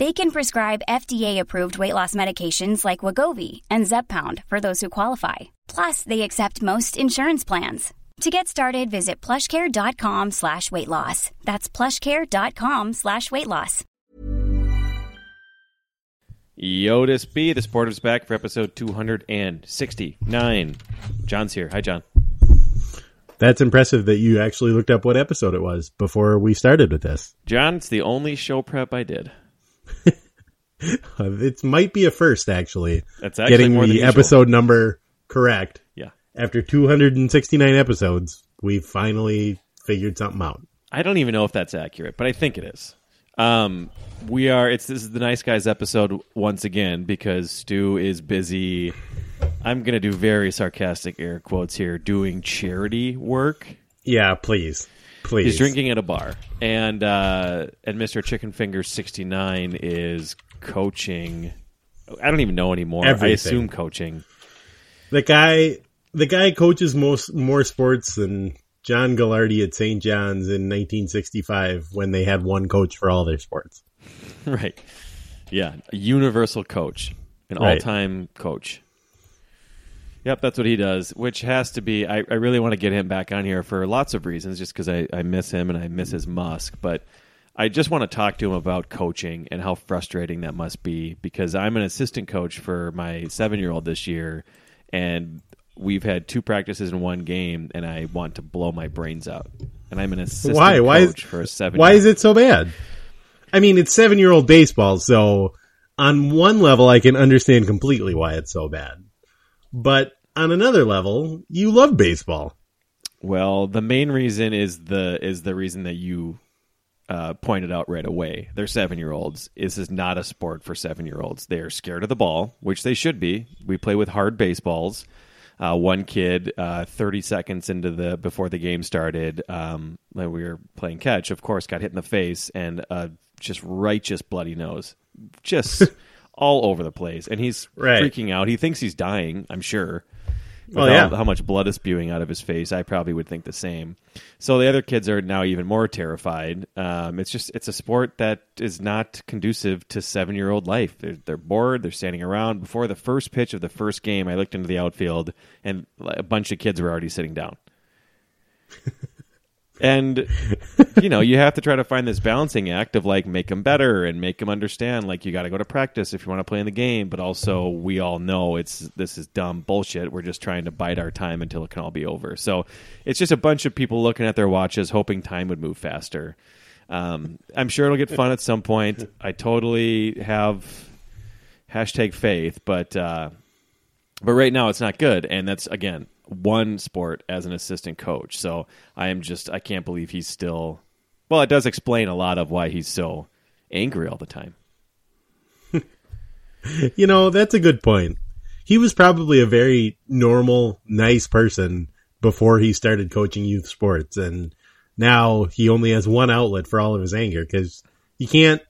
They can prescribe FDA-approved weight loss medications like Wegovy and Zepbound for those who qualify. Plus, they accept most insurance plans. To get started, visit plushcare.com slash weight loss. That's plushcare.com slash weight loss. Yotis B, the Sportive's back for episode 269. John's here. Hi, John. That's impressive that you actually looked up what episode it was before we started with this. John, it's the only show prep I did. it might be a first, actually. That's actually getting the usual. episode number correct. Yeah. After 269 episodes, we finally figured something out. I don't even know if that's accurate, but I think it is. Um, we are. It's this is the nice guys episode once again because Stu is busy. I'm gonna do very sarcastic air quotes here, doing charity work. Yeah, please, please. He's drinking at a bar, and uh, and Mr. Chicken Finger 69 is coaching. I don't even know anymore. I assume coaching. The guy, the guy coaches most more sports than John Gagliardi at St. John's in 1965 when they had one coach for all their sports. right. Yeah, a universal coach, an Right. all-time coach. Yep, that's what he does, which has to be. I, I really want to get him back on here for lots of reasons, just because I, I miss him and I miss his Musk. But I just want to talk to him about coaching and how frustrating that must be because I'm an assistant coach for my seven year old this year, and we've had two practices in one game, and I want to blow my brains out. And I'm an assistant Why? Why is- for a seven. Why is it so bad? I mean, it's seven year old baseball, so on one level, I can understand completely why it's so bad. But on another level, you love baseball. Well, the main reason is the is the reason that you uh, pointed out right away. They're seven year olds. This is not a sport for seven year olds. They are scared of the ball, which they should be. We play with hard baseballs. Uh, one kid, uh, thirty seconds into the before the game started, um, when we were playing catch, of course, got hit in the face and uh, just righteous bloody nose, just all over the place, and he's Right. freaking out. He thinks he's dying. I'm sure. With Well, how, yeah. how much blood is spewing out of his face, I probably would think the same. So the other kids are now even more terrified. Um, it's just it's a sport that is not conducive to seven year old life. They're, they're bored. They're standing around. Before the first pitch of the first game, I looked into the outfield, and a bunch of kids were already sitting down. and you know you have to try to find this balancing act of like make them better and make them understand like you got to go to practice if you want to play in the game but also we all know it's this is dumb bullshit. We're just trying to bide our time until it can all be over. So it's just a bunch of people looking at their watches hoping time would move faster. Um, i'm sure it'll get fun at some point. I totally have hashtag faith but uh, but right now it's not good. And that's again one sport as an assistant coach so i am just i can't believe he's still well it does explain a lot of why he's so angry all the time You know, that's a good point. He was probably a very normal, nice person before he started coaching youth sports, and now he only has one outlet for all of his anger because you can't.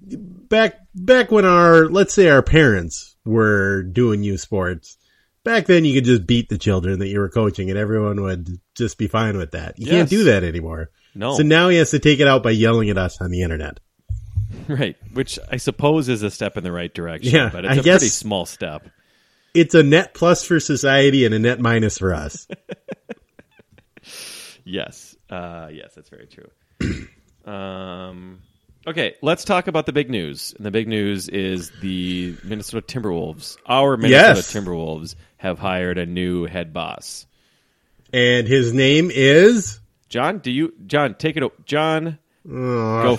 Back back when our let's say our parents were doing youth sports, back then you could just beat the children that you were coaching, and everyone would just be fine with that. You Yes. can't do that anymore. no So now he has to take it out by yelling at us on the internet. right which i suppose is a step in the right direction Yeah, but it's I a guess- pretty small step It's a net plus for society and a net minus for us. Yes. Uh, yes, that's very true. um, okay, let's talk about the big news. And the big news is the Minnesota Timberwolves. Our Minnesota Yes. Timberwolves have hired a new head boss. and his name is John, do you John take it John Go.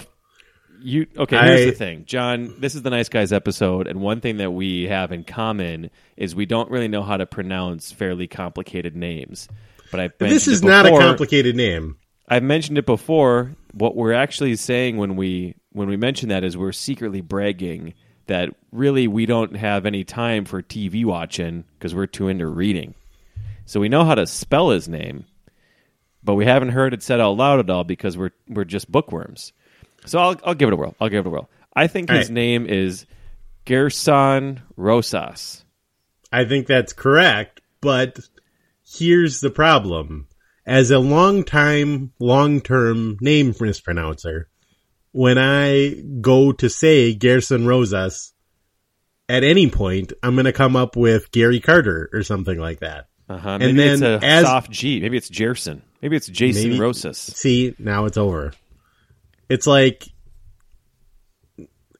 You okay? Here's I- the thing, John. This is the nice guys episode, and one thing that we have in common is we don't really know how to pronounce fairly complicated names. But I This is not a complicated name. I've mentioned it before. What we're actually saying when we when we mention that is we're secretly bragging that really we don't have any time for TV watching because we're too into reading. So we know how to spell his name, but we haven't heard it said out loud at all because we're we're just bookworms. So I'll I'll give it a whirl. I'll give it a whirl. I think All his right. name is Gersson Rosas. I think that's correct, but here's the problem. As a long time, long term name mispronouncer, when I go to say Gersson Rosas, at any point, I'm going to come up with Gary Carter or something like that. Uh-huh. And Maybe it's then a as- soft G. Maybe it's Jerson. Maybe it's Jason Maybe- Rosas. See, now it's over. It's like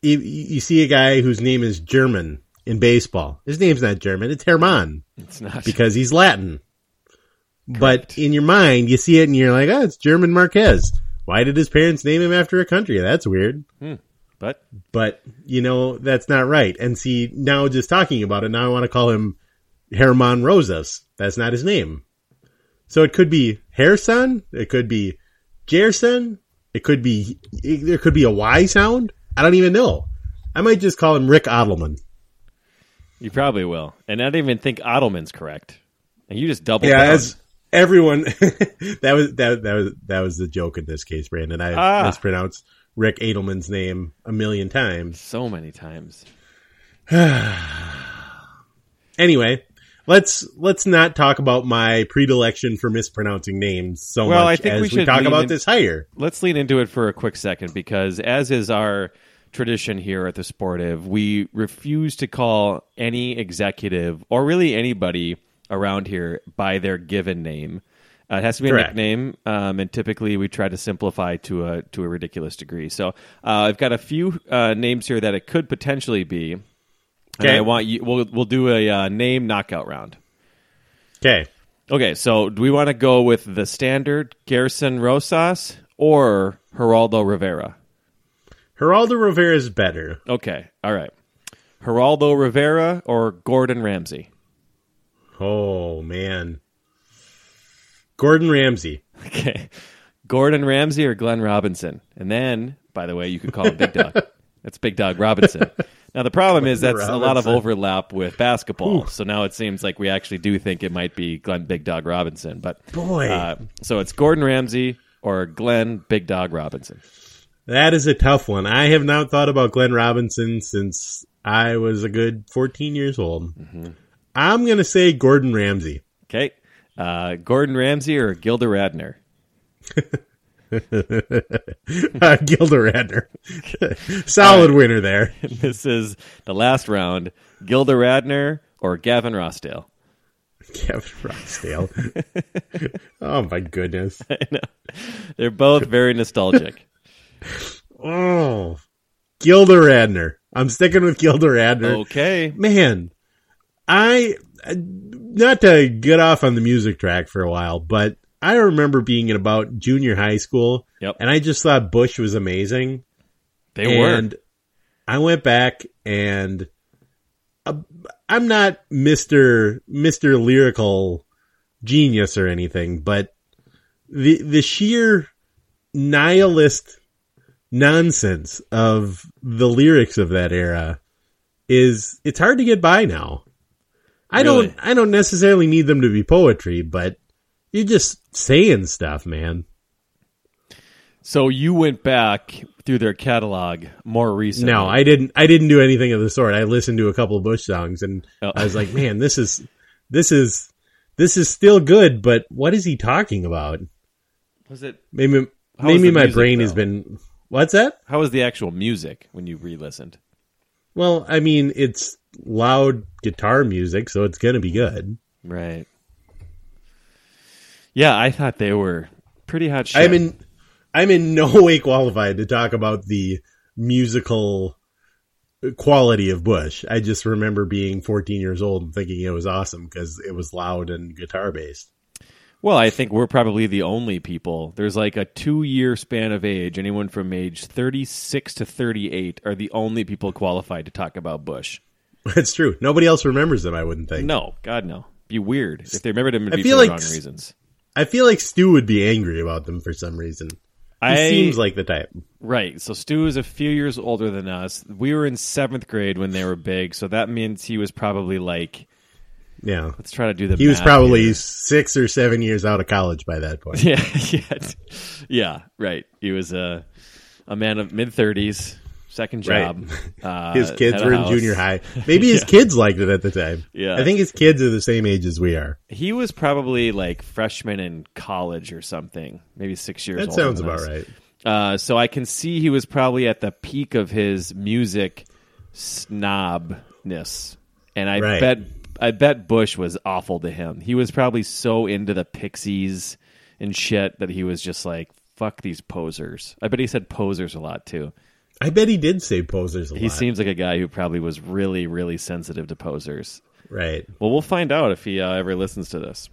you, you see a guy whose name is German in baseball. His name's not German, it's Herman. It's not because he's Latin. But in your mind, you see it and you're like, oh, it's German Marquez. Why did his parents name him after a country? That's weird. Hmm. but But, you know, that's not right. And see, now just talking about it, now I want to call him Herman Rosas. That's not his name. So it could be Hairson. It could be Jerson. It could be, there could be a Y sound. I don't even know. I might just call him Rick Odelman. You probably will. And I don't even think Ottoman's correct. And you just double. Yeah, as everyone that was that that was that was the joke in this case, Brandon. I Ah. mispronounced Rick Adelman's name a million times. so many times. Anyway, let's let's not talk about my predilection for mispronouncing names so Well, much I think as we we, should talk about in- this higher. Let's lean into it for a quick second because, as is our tradition here at the Sportive, we refuse to call any executive or really anybody around here by their given name. Uh, it has to be a Correct. nickname, um, and typically we try to simplify to a to a ridiculous degree. So uh, I've got a few uh, names here that it could potentially be. And Okay. I want you. We'll we'll do a uh, name knockout round. Okay. Okay, so do we want to go with the standard Garrison Rosas or Geraldo Rivera? Geraldo Rivera is better. Okay, all right. Geraldo Rivera or Gordon Ramsay? Oh man. Gordon Ramsay. Okay. Gordon Ramsay or Glenn Robinson? And then, by the way, you could call him Big Dog. That's Big Dog Robinson. Now the problem is that's a lot of overlap with basketball. So now it seems like we actually do think it might be Glenn Big Dog Robinson. But Boy. uh, so it's Gordon Ramsay or Glenn Big Dog Robinson. That is a tough one. I have not thought about Glenn Robinson since I was a good 14 years old. I'm going to say Gordon Ramsay. Okay. Uh, Gordon Ramsay or Gilda Radner? Uh, Gilda Radner. Solid winner there. this is the last round. Gilda Radner or Gavin Rossdale? Kevin Rossdale. oh my goodness. They're both very nostalgic. Oh, Gilda Radner. I'm sticking with Gilda Radner. okay. Man, I, not to get off on the music track for a while, but I remember being in about junior high school Yep. and I just thought Bush was amazing. They were. and I went back and uh, I'm not Mister Mister lyrical genius or anything, but the the sheer nihilist nonsense of the lyrics of that era is it's hard to get by now. I Really? don't I don't necessarily need them to be poetry, but you're just saying stuff, man. So you went back through their catalog more recently. No, I didn't. I didn't do anything of the sort. I listened to a couple of Bush songs, and Oh. I was like, "Man, this is this is this is still good." But what is he talking about? was it. Maybe maybe my music, brain has been. What's that? How was the actual music when you re-listened? Well, I mean, it's loud guitar music, so it's gonna be good. Right. Yeah, I thought they were pretty hot shit. I'm in. I'm in no way qualified to talk about the musical quality of Bush. I just remember being 14 years old and thinking it was awesome because it was loud and guitar based. Well, I think we're probably the only people. There's like a two year span of age. Anyone from age 36 to 38 are the only people qualified to talk about Bush. That's true. Nobody else remembers them. I wouldn't think. No, God, no. Be weird. If they remembered him, it'd I feel for the like wrong reasons. I feel like Stu would be angry about them for some reason. He I seems like the type. Right. So Stu is a few years older than us. We were in seventh grade when they were big, so that means he was probably like. Yeah. Let's try to do the. He was probably here. six or seven years out of college by that point. Yeah, yeah, yeah. Right. He was a a man of mid thirties, second Right. job. Uh, His kids were in junior high. Maybe his kids liked it at the time. Yeah. I think his kids are the same age as we are. He was probably like freshman in college or something, maybe six years. That sounds about us. right. Uh, so I can see he was probably at the peak of his music snobness, and I Right. bet I bet Bush was awful to him. He was probably so into the Pixies and shit that he was just like, "Fuck these posers." I bet he said posers a lot too. I bet he did say posers a He lot. seems like a guy who probably was really, really sensitive to posers. right. Well, we'll find out if he uh, ever listens to this.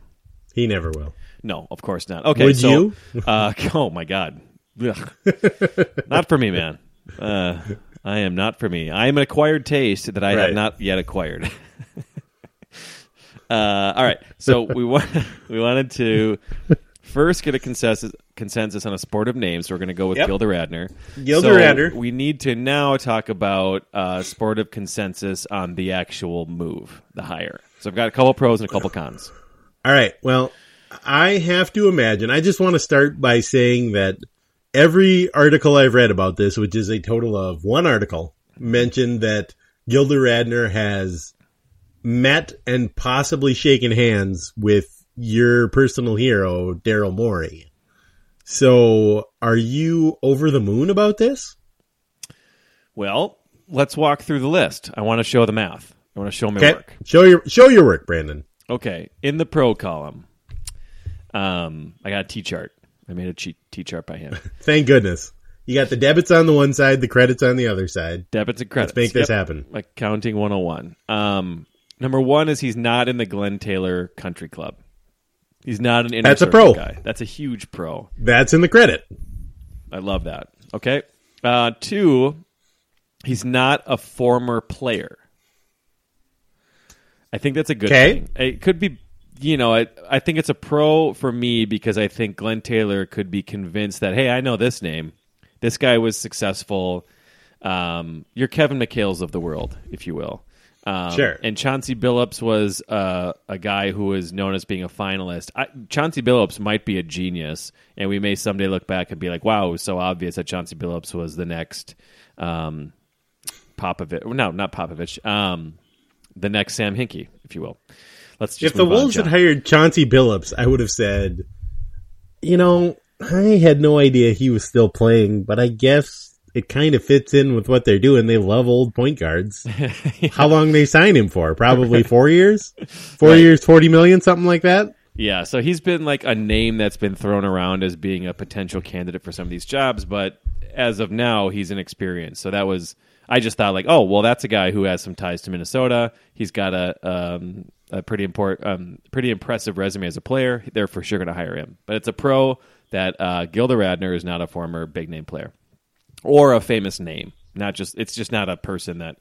He never will. No, of course not. Okay, Would so, you? Uh, oh my god, not for me, man. Uh, I am not for me. I am an acquired taste that I have not yet acquired. uh, all right, so we want we wanted to first get a consensus consensus on a sport of names. So we're going to go with Yep. Gilda Radner. Gilda So Radner. We need to now talk about uh, sport of consensus on the actual move, the hire. So I've got a couple pros and a couple cons. All right. Well, I have to imagine. I just want to start by saying that every article I've read about this, which is a total of one article, mentioned that Gilda Radner has met and possibly shaken hands with your personal hero, Daryl Morey. So, are you over the moon about this? Well, let's walk through the list. I want to show the math. I want to show my Okay, work. show your show your work, Brandon. Okay, in the pro column, um, I got a T chart. I made a T chart by hand. Thank goodness. You got the debits on the one side, the credits on the other side. Debits and credits. Let's make this Yep. happen. Accounting 101. Um, number one is he's not in the Glen Taylor Country Club. He's not an inner That's a pro. guy. That's a huge pro. That's in the credit. I love that. Okay. Uh, two, he's not a former player. I think that's a good Okay. thing. It could be, you know, I, I think it's a pro for me because I think Glen Taylor could be convinced that, hey, I know this name. This guy was successful. Um, you're Kevin McHale's of the world, if you will. Um, Sure. And Chauncey Billups was uh, a guy who was known as being a finalist. I, Chauncey Billups might be a genius, and we may someday look back and be like, "Wow, it was so obvious that Chauncey Billups was the next um, Popovich." No, not Popovich. Um, the next Sam Hinkie, if you will. Let's just if the Wolves had hired Chauncey Billups, I would have said, you know, I had no idea he was still playing, but I guess it kind of fits in with what they're doing. They love old point guards. How long they sign him for? Probably four years, four Right. years, forty million, something like that. Yeah, so he's been like a name that's been thrown around as being a potential candidate for some of these jobs, but as of now, he's inexperienced. So that was I just thought like, oh, well, that's a guy who has some ties to Minnesota. He's got a um, a pretty important, um, pretty impressive resume as a player. They're for sure going to hire him. But it's a pro that uh, Gilda Radner is not a former big name player or a famous name. Not just it's just not a person that.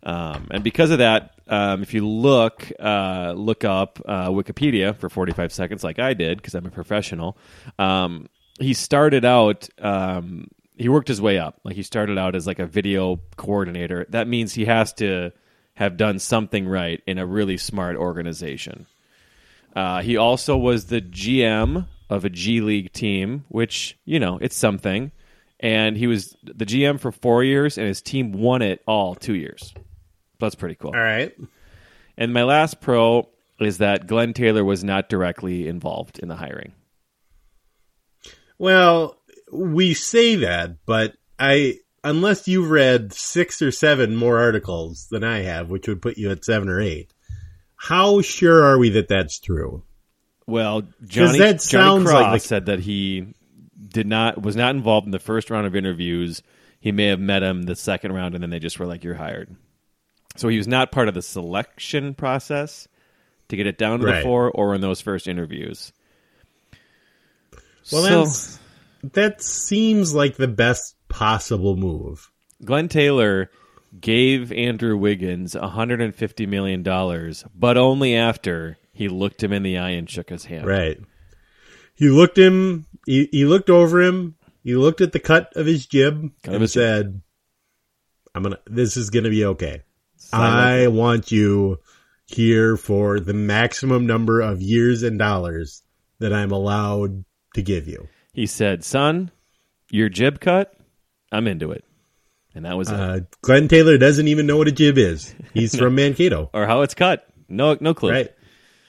Um, and because of that, um, if you look uh, look up uh, Wikipedia for 45 seconds, like I did, because I'm a professional, um, he started out. Um, he worked his way up. Like he started out as like a video coordinator. That means he has to have done something right in a really smart organization. Uh, he also was the GM of a G League team, which you know it's something. And he was the GM for four years, and his team won it all two years. That's pretty cool. All right. And my last pro is that Glen Taylor was not directly involved in the hiring. Well, we say that, but I unless you've read six or seven more articles than I have, which would put you at seven or eight, how sure are we that that's true? Well, Johnny, that Johnny sounds Cross like the- said that he did not was not involved in the first round of interviews. He may have met him the second round, and then they just were like, "You're hired." So he was not part of the selection process to get it down to the four, or in those first interviews. Well, So- that's, that seems like the best possible move. Glen Taylor gave Andrew Wiggins $150 million, but only after he looked him in the eye and shook his hand. Right. He looked him. He, he looked over him. He looked at the cut of his jib Cut and his jib. said, "I'm gonna. This is gonna be okay. Silent. I want you here for the maximum number of years and dollars that I'm allowed to give you." He said, Son, your jib cut, I'm into it. And that was it. Uh, Glen Taylor doesn't even know what a jib is. He's from Mankato, Or how it's cut. No no clue. right?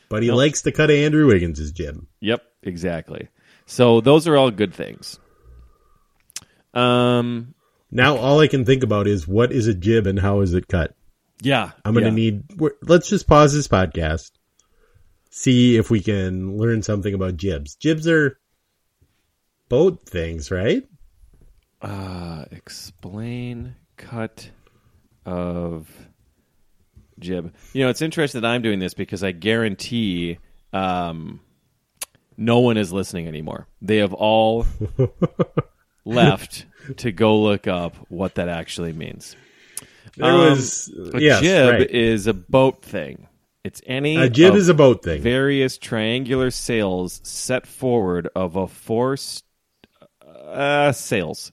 But he likes to cut Andrew Wiggins' jib. Yep, exactly. So those are all good things. Um Now all I can think about is what is a jib and how is it cut? yeah. I'm going to yeah. need. Let's just pause this podcast. See if we can learn something about jibs. Jibs are boat things, right? Uh, explain cut of jib. You know, it's interesting that I'm doing this because I guarantee um, no one is listening anymore. They have all left to go look up what that actually means. There Um, was A yes, jib right. is a boat thing. It's any a jib is a boat thing. various triangular sails set forward of a forced uh, sails.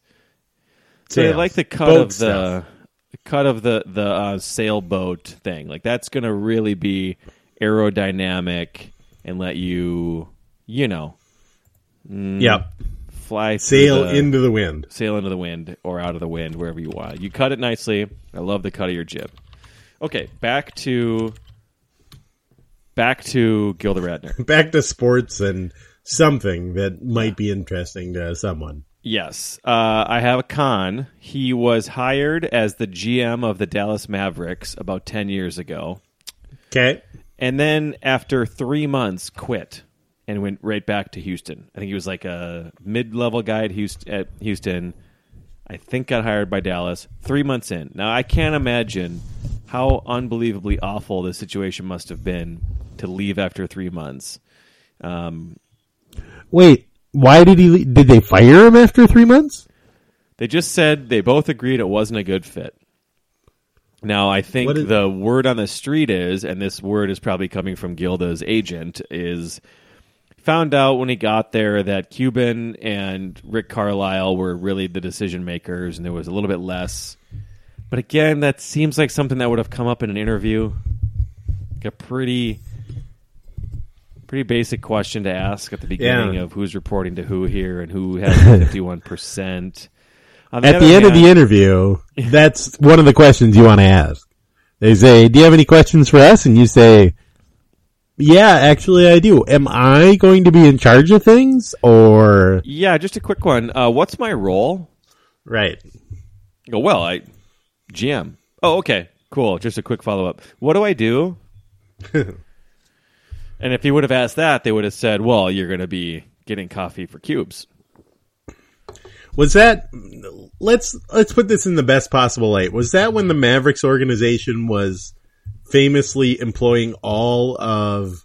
So Sails. like the cut Boat of the, stuff. cut of the the uh, sailboat thing. Like that's going to really be aerodynamic and let you, you know, Yep. fly Sail the- into the wind. sail into the wind or out of the wind wherever you want. You cut it nicely. I love the cut of your jib. Okay, back to back to Gilda Radner. Back to sports and something that might be interesting to someone. Yes, uh, I have a con. He was hired as the GM of the Dallas Mavericks about ten years ago, Okay. and then after three months, quit and went right back to Houston. I think he was like a mid-level guy at Houston. At Houston. I think got hired by Dallas three months in. Now I can't imagine how unbelievably awful the situation must have been to leave after three months. Um, Wait, why did he? Did they fire him after three months? They just said they both agreed it wasn't a good fit. Now, I think is- the word on the street is, and this word is probably coming from Gilda's agent, is found out when he got there that Cuban and Rick Carlisle were really the decision makers, and there was a little bit less. But again, that seems like something that would have come up in an interview. Like a pretty, pretty basic question to ask at the beginning Yeah. of who's reporting to who here and who has fifty-one percent. At the end of the interview, that's one of the questions you want to ask. They say, "Do you have any questions for us?" And you say, "Yeah, actually, I do. Am I going to be in charge of things, or Yeah, just a quick one. Uh, what's my role? right?" Go, well, I GM. Oh, okay, cool. Just a quick follow up. What do I do? and if he would have asked that, they would have said, "Well, you're going to be getting coffee for cubes." Was that let's let's put this in the best possible light. Was that when the Mavericks organization was famously employing all of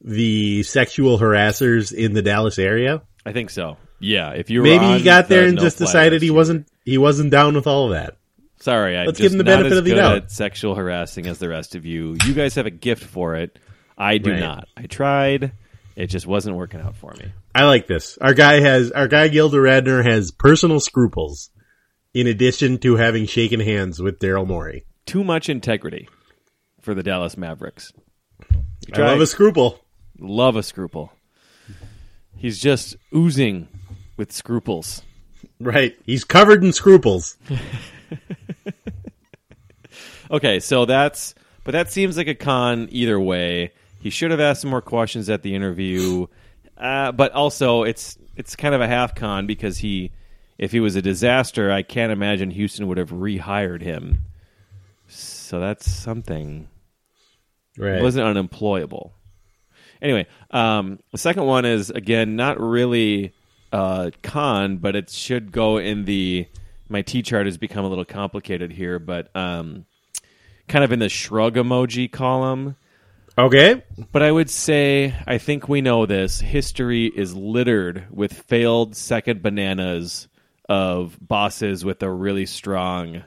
the sexual harassers in the Dallas area? I think so. Yeah, if you were Maybe he got the there uh, and no just decided he you wasn't he wasn't down with all of that. Sorry, I'm Let's give him the benefit of the doubt. sexual harassing as the rest of you. You guys have a gift for it. I do Right. not. I tried. It just wasn't working out for me. I like this. Our guy has our guy Gilda Radner has personal scruples in addition to having shaken hands with Daryl Morey. Too much integrity for the Dallas Mavericks. I love a scruple. love a scruple. He's just oozing with scruples. Right. He's covered in scruples. Okay, so that's but that seems like a con either way. He should have asked some more questions at the interview, uh, but also it's it's kind of a half con because he, if he was a disaster, I can't imagine Houston would have rehired him. So that's something. Right. It wasn't unemployable. Anyway, um, the second one is again not really uh, con, but it should go in the. My T chart has become a little complicated here, but um, kind of in the shrug emoji column. Okay. But I would say, I think we know this. History is littered with failed second bananas of bosses with a really strong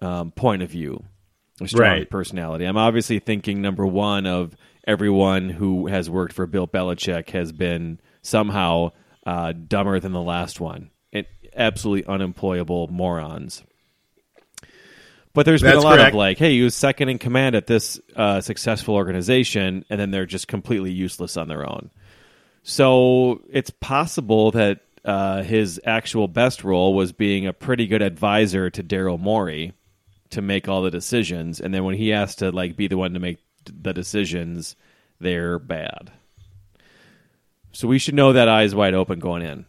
um, point of view, strong Right. personality. I'm obviously thinking number one of everyone who has worked for Bill Belichick has been somehow uh, dumber than the last one. And absolutely unemployable morons. But there's been a lot correct. of like, hey, he was second in command at this uh, successful organization, and then they're just completely useless on their own. So it's possible that uh, his actual best role was being a pretty good advisor to Daryl Morey to make all the decisions, and then when he has to like be the one to make the decisions, they're bad. So we should know that eyes wide open going in.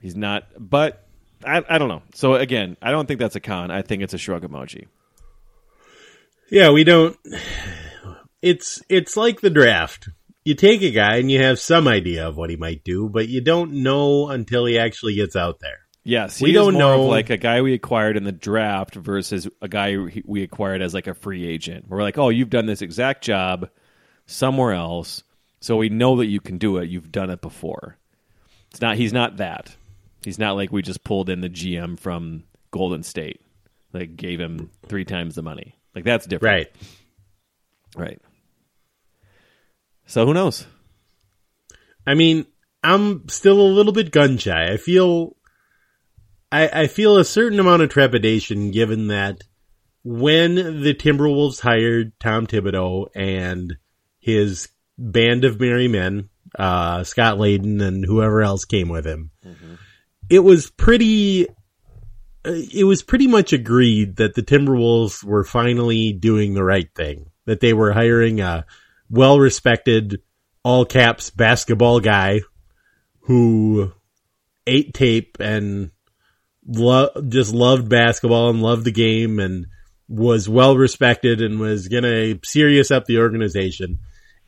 He's not, but I, I don't know. So again, I don't think that's a con. I think it's a shrug emoji. Yeah, we don't. It's it's like the draft. You take a guy and you have some idea of what he might do, but you don't know until he actually gets out there. Yes, We don't know- like a guy we acquired in the draft versus a guy we- we acquired as like a free agent. We're like, oh, you've done this exact job somewhere else, so we know that you can do it. You've done it before. It's not. He's not that. He's not like we just pulled in the GM from Golden State, like gave him three times the money. Like that's different, Right. Right. So who knows? I mean, I'm still a little bit gun shy. I feel, I, I feel a certain amount of trepidation given that when the Timberwolves hired Tom Thibodeau and his band of merry men, uh, Scott Layden and whoever else came with him, it was pretty, uh, it was pretty much agreed that the Timberwolves were finally doing the right thing, that they were hiring a well respected, all caps basketball guy who ate tape and lo- just loved basketball and loved the game and was well respected and was gonna serious up the organization.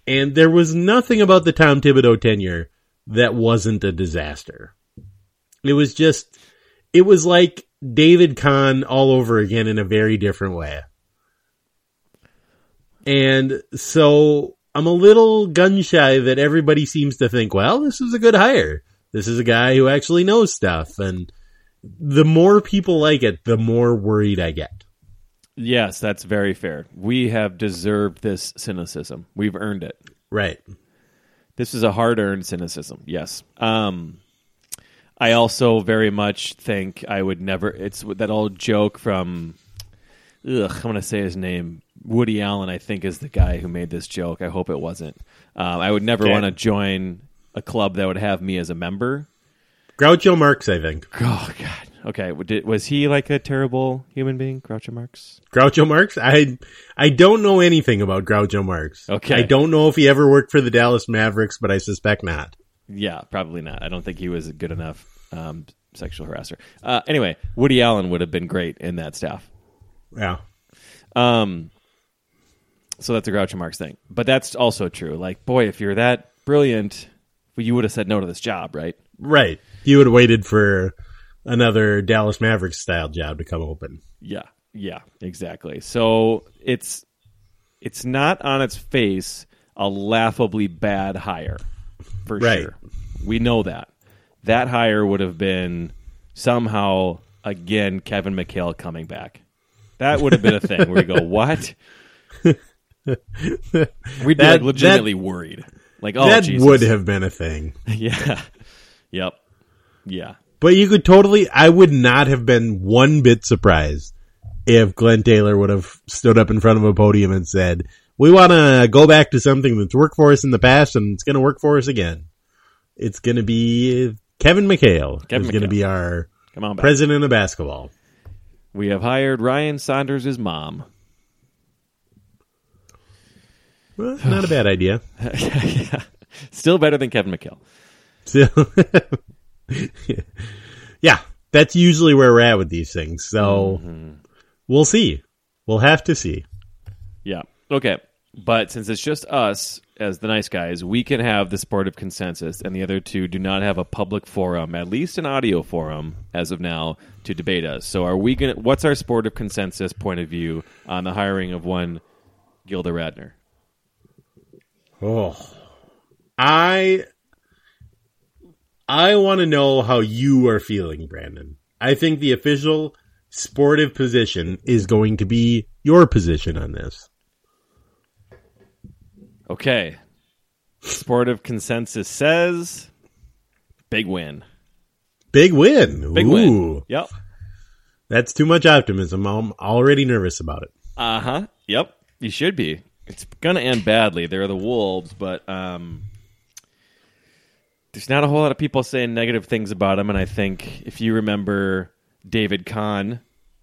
And there was nothing about the Tom Thibodeau tenure that wasn't a disaster. It was just, it was like David Kahn all over again in a very different way. And so I'm a little gun shy that everybody seems to think, well, this is a good hire. This is a guy who actually knows stuff. And the more people like it, the more worried I get. Yes, that's very fair. We have deserved this cynicism. We've earned it. Right. This is a hard-earned cynicism. Yes. Um, I also very much think I would never. It's that old joke from. Ugh, I'm going to say his name. Woody Allen, I think, is the guy who made this joke. I hope it wasn't. Um, I would never Okay. want to join a club that would have me as a member. Groucho Marx, I think. Oh God. Okay. Did, was he like a terrible human being, Groucho Marx? Groucho Marx? I I don't know anything about Groucho Marx. Okay. I don't know if he ever worked for the Dallas Mavericks, but I suspect not. Yeah, probably not. I don't think he was a good enough um, sexual harasser. Uh, anyway, Woody Allen would have been great in that staff. Yeah. Um, so that's a Groucho Marx thing, but that's also true. Like, boy, if you're that brilliant, you would have said no to this job, right? Right. He would have waited for another Dallas Mavericks style job to come open. Yeah, yeah, exactly. So it's it's not on its face a laughably bad hire, for Right. sure. We know that that hire would have been somehow again Kevin McHale coming back. That would have been a thing where we go, what? We'd be That- like legitimately worried. Like, oh, that Jesus. would have been a thing. yeah, yep, yeah. But you could totally, I would not have been one bit surprised if Glen Taylor would have stood up in front of a podium and said, we want to go back to something that's worked for us in the past and it's going to work for us again. It's going to be Kevin McHale. Kevin is going to be our Come on back. president of basketball. We have hired Ryan Saunders' mom. Well, not a bad idea. yeah. Still better than Kevin McHale. So, yeah, that's usually where we're at with these things. So mm-hmm. we'll see. We'll have to see. Yeah. Okay. But since it's just us as the nice guys, we can have the sportive consensus, and the other two do not have a public forum, at least an audio forum, as of now, to debate us. So, are we going? What's our sportive consensus point of view on the hiring of one Gilda Radner? Oh, I I want to know how you are feeling, Brandon. I think the official sportive position is going to be your position on this. Okay. Sportive consensus says big win. Big win. Big Ooh, win. Yep. That's too much optimism. I'm already nervous about it. Uh huh. Yep. You should be. It's gonna end badly. They're the Wolves, but um, there's not a whole lot of people saying negative things about him. And I think if you remember David Kahn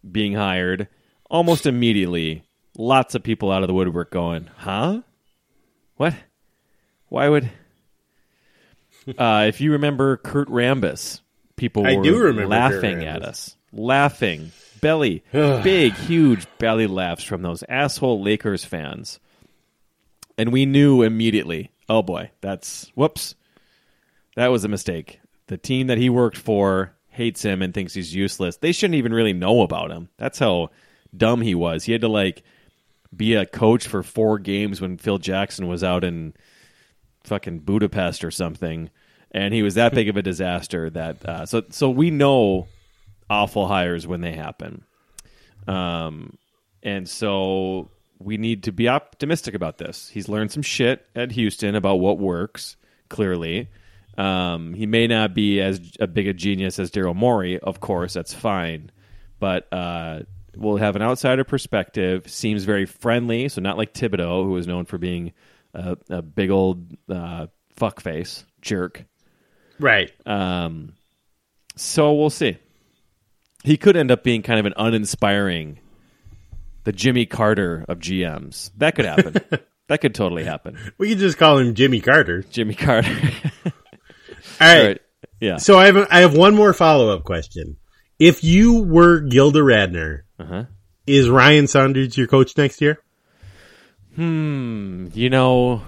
being hired, almost immediately, lots of people out of the woodwork going, "Huh? What? Why would?" Uh, if you remember Kurt Rambis, people I do remember laughing at us, laughing, belly, big, huge belly laughs from those asshole Lakers fans, and we knew immediately. Oh boy, that's whoops. That was a mistake. The team that he worked for hates him and thinks he's useless. They shouldn't even really know about him. That's how dumb he was. He had to like be a coach for four games when Phil Jackson was out in fucking Budapest or something, and he was that big of a disaster that uh, so so we know awful hires when they happen, um, and so we need to be optimistic about this. He's learned some shit at Houston about what works. Clearly, um, he may not be as a big a genius as Daryl Morey. Of course, that's fine, but uh, we'll have an outsider perspective. Seems very friendly, so not like Thibodeau, who is known for being a, a big old uh, fuckface jerk. Right. Um, so we'll see. He could end up being kind of an uninspiring, the Jimmy Carter of GMs. That could happen. that could totally happen. We could just call him Jimmy Carter. Jimmy Carter. All right. All right. Yeah. So I have a, I have one more follow up question. If you were Gilda Radner, Uh-huh. is Ryan Saunders your coach next year? Hmm. You know,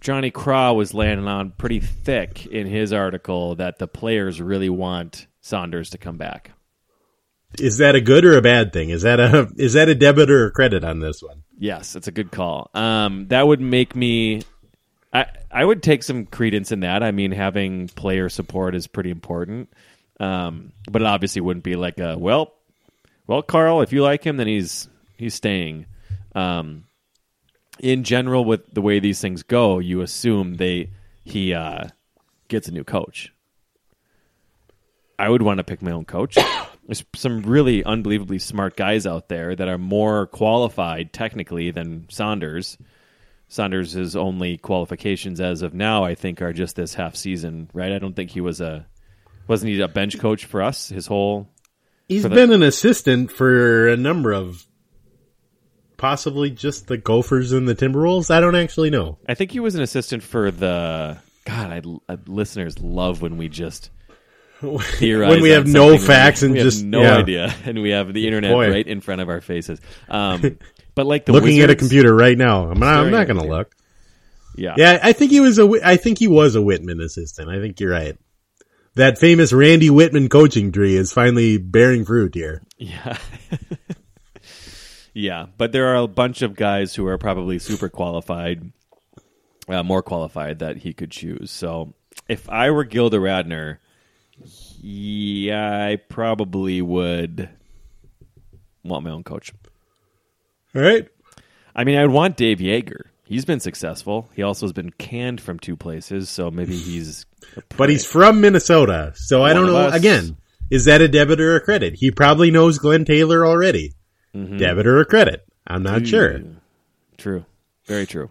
Johnny Craw was landing on pretty thick in his article that the players really want Saunders to come back. Is that a good or a bad thing? Is that a is that a debit or a credit on this one? Yes, it's a good call. Um, that would make me. I I would take some credence in that. I mean, having player support is pretty important. Um, but it obviously wouldn't be like a well, well, Carl. If you like him, then he's he's staying. Um, in general, with the way these things go, you assume they he uh, gets a new coach. I would want to pick my own coach. There's some really unbelievably smart guys out there that are more qualified technically than Saunders. Saunders' only qualifications as of now, I think, are just this half season, right? I don't think he was a wasn't he a bench coach for us his whole He's the- been an assistant for a number of possibly just the Gophers and the Timberwolves. I don't actually know. I think he was an assistant for the God. I, I listeners love when we just theorize when we have no facts we and have just no yeah, idea, and we have the internet Boy. right in front of our faces. Um, but like the looking at a computer right now. I'm not, I'm not going to look. yeah, Yeah, I think he was a. I think he was a Wittman assistant. I think you're right. That famous Randy Wittman coaching tree is finally bearing fruit here. Yeah. yeah, but there are a bunch of guys who are probably super qualified, uh, more qualified that he could choose. So if I were Gilda Radner, yeah, I probably would want my own coach. Right. I mean, I'd want Dave Joerger. He's been successful. He also has been canned from two places, so maybe he's. But he's from Minnesota, so I don't know. Again, is that a debit or a credit? He probably knows Glen Taylor already. Mm-hmm. Debit or a credit? I'm not sure. True. Very true.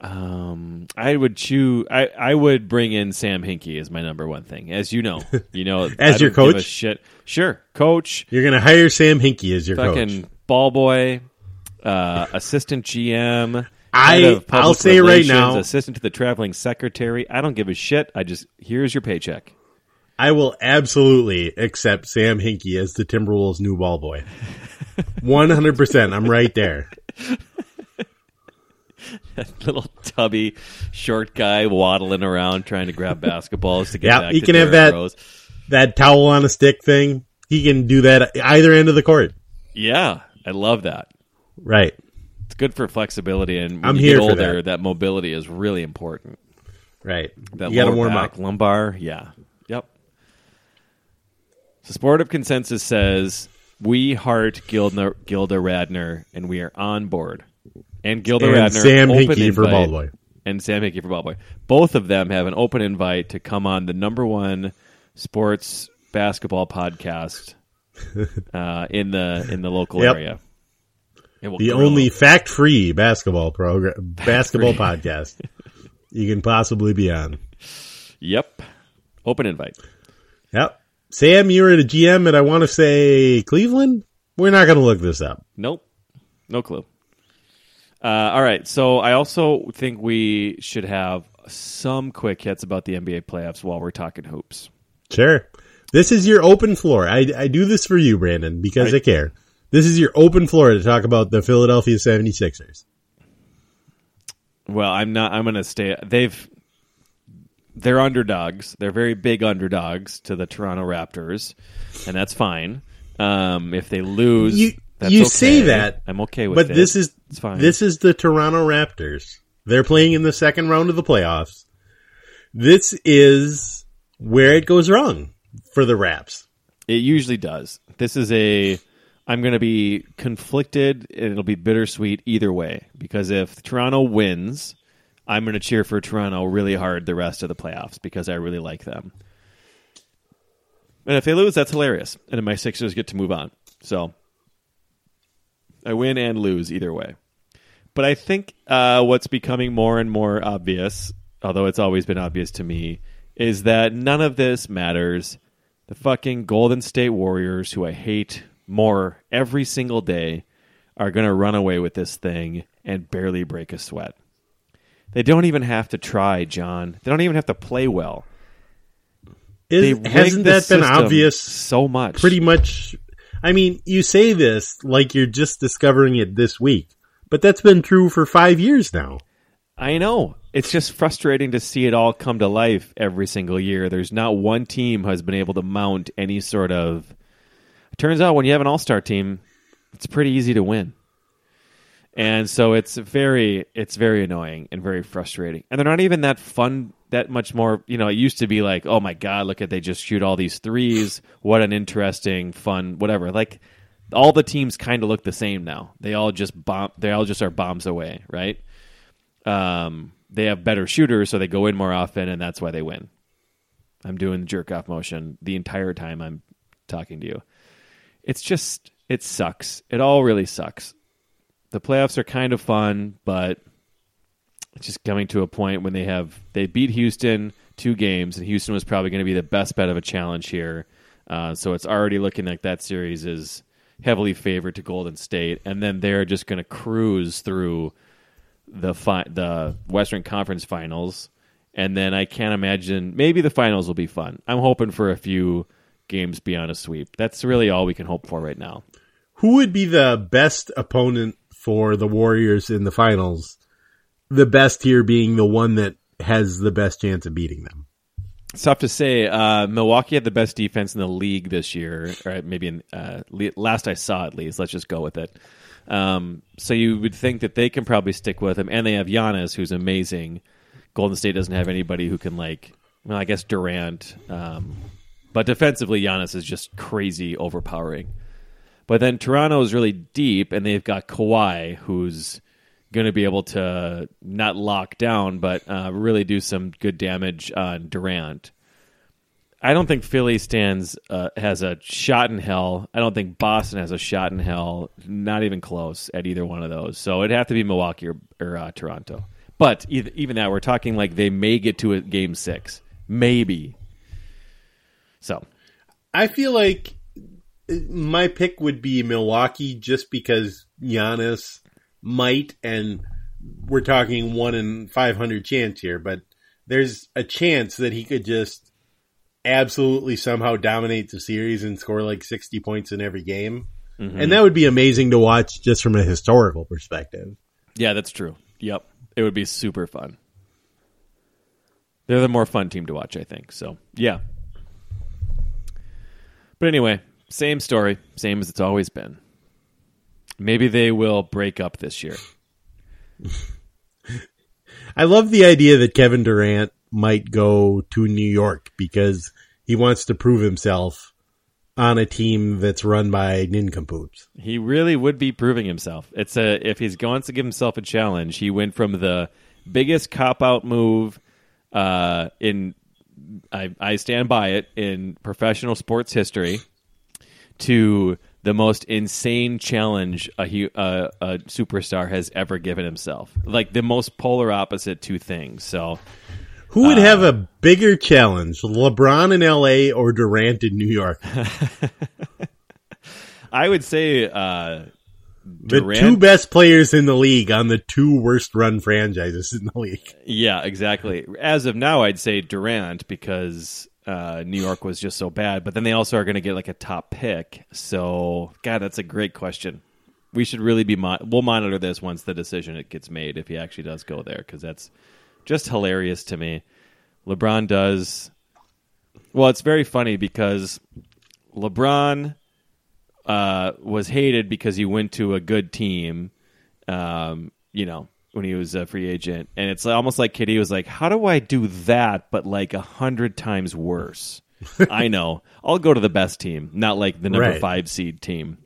Um, I would choose. I, I would bring in Sam Hinkie as my number one thing, as you know. You know, As your don't give a coach? shit. Sure, coach, You're going to hire Sam Hinkie as your fucking coach. ball boy, uh, assistant GM. I- head of public I'll say right now- assistant to the traveling secretary. I don't give a shit. I just here's your paycheck. I will absolutely accept Sam Hinkie as the Timberwolves' new ball boy. 100%. I'm right there. That little tubby, short guy waddling around trying to grab basketballs to get Yeah, back. he to can have that- Rose. That towel on a stick thing, he can do that at either end of the court. Yeah, I love that. Right. It's good for flexibility, and when I'm you here older, that. that. mobility is really important. Right. That you got to warm back, up. lumbar, yeah, yep. So, Sportive Consensus says we heart Gilda, Gilda Radner, and we are on board. And Gilda And Radner, Sam open Hinkie for invite- Ballboy. and Sam Hinkie for Ballboy. Both of them have an open invite to come on the number one sports basketball podcast uh, in the in the local Yep. area. The grill only fact-free basketball program, basketball podcast you can possibly be on. Yep. Open invite. Yep. Sam, you were at a GM and I want to say Cleveland? We're not going to look this up. Nope. No clue. Uh, all right. So I also think we should have some quick hits about the NBA playoffs while we're talking hoops. Sure. This is your open floor. I, I do this for you, Brandon, because I, I- care. This is your open floor to talk about the Philadelphia 76ers. Well, I'm not. I'm going to stay. They've they're underdogs. They're very big underdogs to the Toronto Raptors, and that's fine. Um, if they lose, You, you okay. say that, I'm okay with but it. this is it's fine. this is the Toronto Raptors. They're playing in the second round of the playoffs. This is where it goes wrong for the Raps. It usually does. This is a. I'm going to be conflicted, and it'll be bittersweet either way. Because if Toronto wins, I'm going to cheer for Toronto really hard the rest of the playoffs because I really like them. And if they lose, that's hilarious, and then my Sixers get to move on. So I win and lose either way. But I think uh, what's becoming more and more obvious, although it's always been obvious to me, is that none of this matters. The fucking Golden State Warriors, who I hate more every single day, are going to run away with this thing and barely break a sweat. They don't even have to try, John. They don't even have to play well. Is, hasn't that been obvious so much? pretty much? I mean, you say this like you're just discovering it this week, but that's been true for five years now. I know. It's just frustrating to see it all come to life every single year. There's not one team has been able to mount any sort of. It turns out when you have an all star team, it's pretty easy to win. And so it's very it's very annoying and very frustrating. And they're not even that fun that much more, you know, it used to be like, "Oh my god, look at they just shoot all these threes. What an interesting, fun, whatever." Like all the teams kind of look the same now. They all just bomb they all just are bombs away, right? um, they have better shooters, so they go in more often, and that's why they win. I'm doing the jerk off motion the entire time I'm talking to you. It's just, it sucks. It all really sucks. The playoffs are kind of fun, but it's just coming to a point when they have, they beat Houston two games, and Houston was probably going to be the best bet of a challenge here. Uh, so it's already looking like that series is heavily favored to Golden State, and then they're just going to cruise through the fi- the Western Conference Finals, and then I can't imagine maybe the finals will be fun. I'm hoping for a few games beyond a sweep. That's really all we can hope for right now. Who would be the best opponent for the Warriors in the finals? The best here being the one that has the best chance of beating them. It's tough to say. Uh, Milwaukee had the best defense in the league this year, or maybe in, uh, last I saw at least. Let's just go with it. Um, so you would think that they can probably stick with him, and they have Giannis, who's amazing. Golden State doesn't have anybody who can like. Well, I guess Durant. Um, But defensively, Giannis is just crazy overpowering. But then Toronto is really deep, and they've got Kawhi, who's going to be able to not lock down, but uh, really do some good damage on Durant. I don't think Philly stands uh, has a shot in hell. I don't think Boston has a shot in hell. Not even close at either one of those. So it'd have to be Milwaukee or, or uh, Toronto. But even that, we're talking like they may get to a game six, maybe. So I feel like my pick would be Milwaukee just because Giannis might, and we're talking one in 500 chance here, but there's a chance that he could just absolutely somehow dominate the series and score like 60 points in every game. Mm-hmm. And that would be amazing to watch just from a historical perspective. Yeah, that's true. Yep. It would be super fun. They're the more fun team to watch, I think. So, yeah. But anyway, same story, same as it's always been. Maybe they will break up this year. I love the idea that Kevin Durant might go to New York because he wants to prove himself on a team that's run by nincompoops. He really would be proving himself. It's a if he's going to give himself a challenge, he went from the biggest cop out move uh, in I, I stand by it in professional sports history to the most insane challenge a, a, a, superstar has ever given himself. Like the most polar opposite two things. So, who would uh, have a bigger challenge, LeBron in L.A. or Durant in New York? I would say uh, Durant, the two best players in the league on the two worst run franchises in the league. Yeah, exactly. As of now, I'd say Durant because uh, New York was just so bad. But then they also are going to get like a top pick. So, God, that's a great question. We should really be mo- we'll monitor this once the decision it gets made if he actually does go there because that's just hilarious to me. LeBron does well. It's very funny because LeBron uh, was hated because he went to a good team. Um, you know, when he was a free agent, and it's almost like KD was like, "How do I do that, but like a hundred times worse?" I know. I'll go to the best team, not like the number right. five seed team.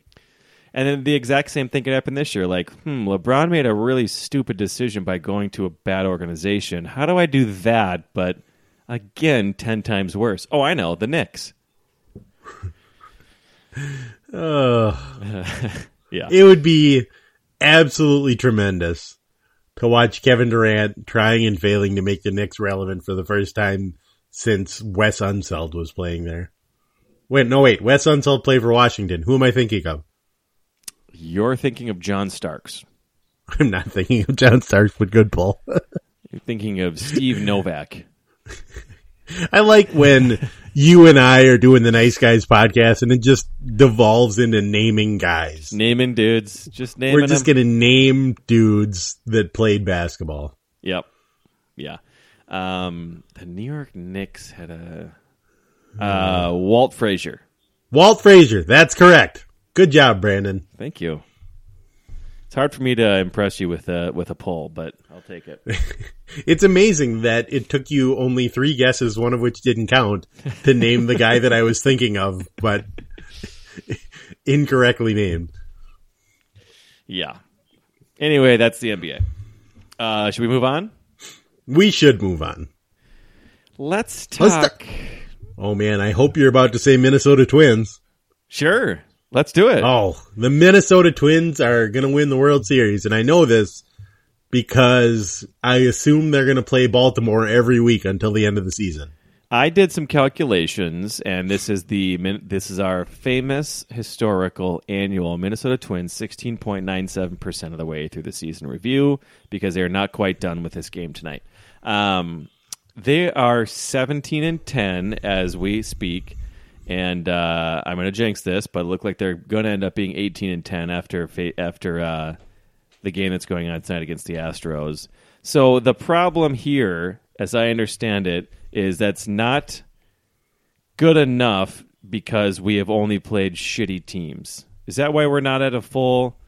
And then the exact same thing could happen this year. Like, hmm, LeBron made a really stupid decision by going to a bad organization. How do I do that, but again, ten times worse? Oh, I know, the Knicks. uh, yeah, it would be absolutely tremendous to watch Kevin Durant trying and failing to make the Knicks relevant for the first time since Wes Unseld was playing there. Wait, no, wait. Wes Unseld played for Washington. Who am I thinking of? You're thinking of John Starks. I'm not thinking of John Starks, but good pull. You're thinking of Steve Novak. I like when you and I are doing the Nice Guys podcast and it just devolves into naming guys. Naming dudes. Just naming We're just going to name dudes that played basketball. Yep. Yeah. Um, the New York Knicks had a uh, Walt Frazier. Walt Frazier. That's correct. Good job, Brandon. Thank you. It's hard for me to impress you with a with a poll, but I'll take it. it's amazing that it took you only three guesses, one of which didn't count, to name the guy that I was thinking of, but incorrectly named. Yeah. Anyway, that's the NBA. Uh, should we move on? We should move on. Let's talk. Let's ta- oh man, I hope you're about to say Minnesota Twins. Sure. Let's do it. Oh, the Minnesota Twins are going to win the World Series. And I know this because I assume they're going to play Baltimore every week until the end of the season. I did some calculations, and this is the this is our famous historical annual Minnesota Twins, sixteen point nine seven percent of the way through the season review because they are not quite done with this game tonight. Um, they are seventeen and ten as we speak and uh, I'm going to jinx this, but it look like they're going to end up being 18 and 10 after after uh, the game that's going on tonight against the Astros. So the problem here, as I understand it, is that's not good enough because we have only played shitty teams. Is that why we're not at a full?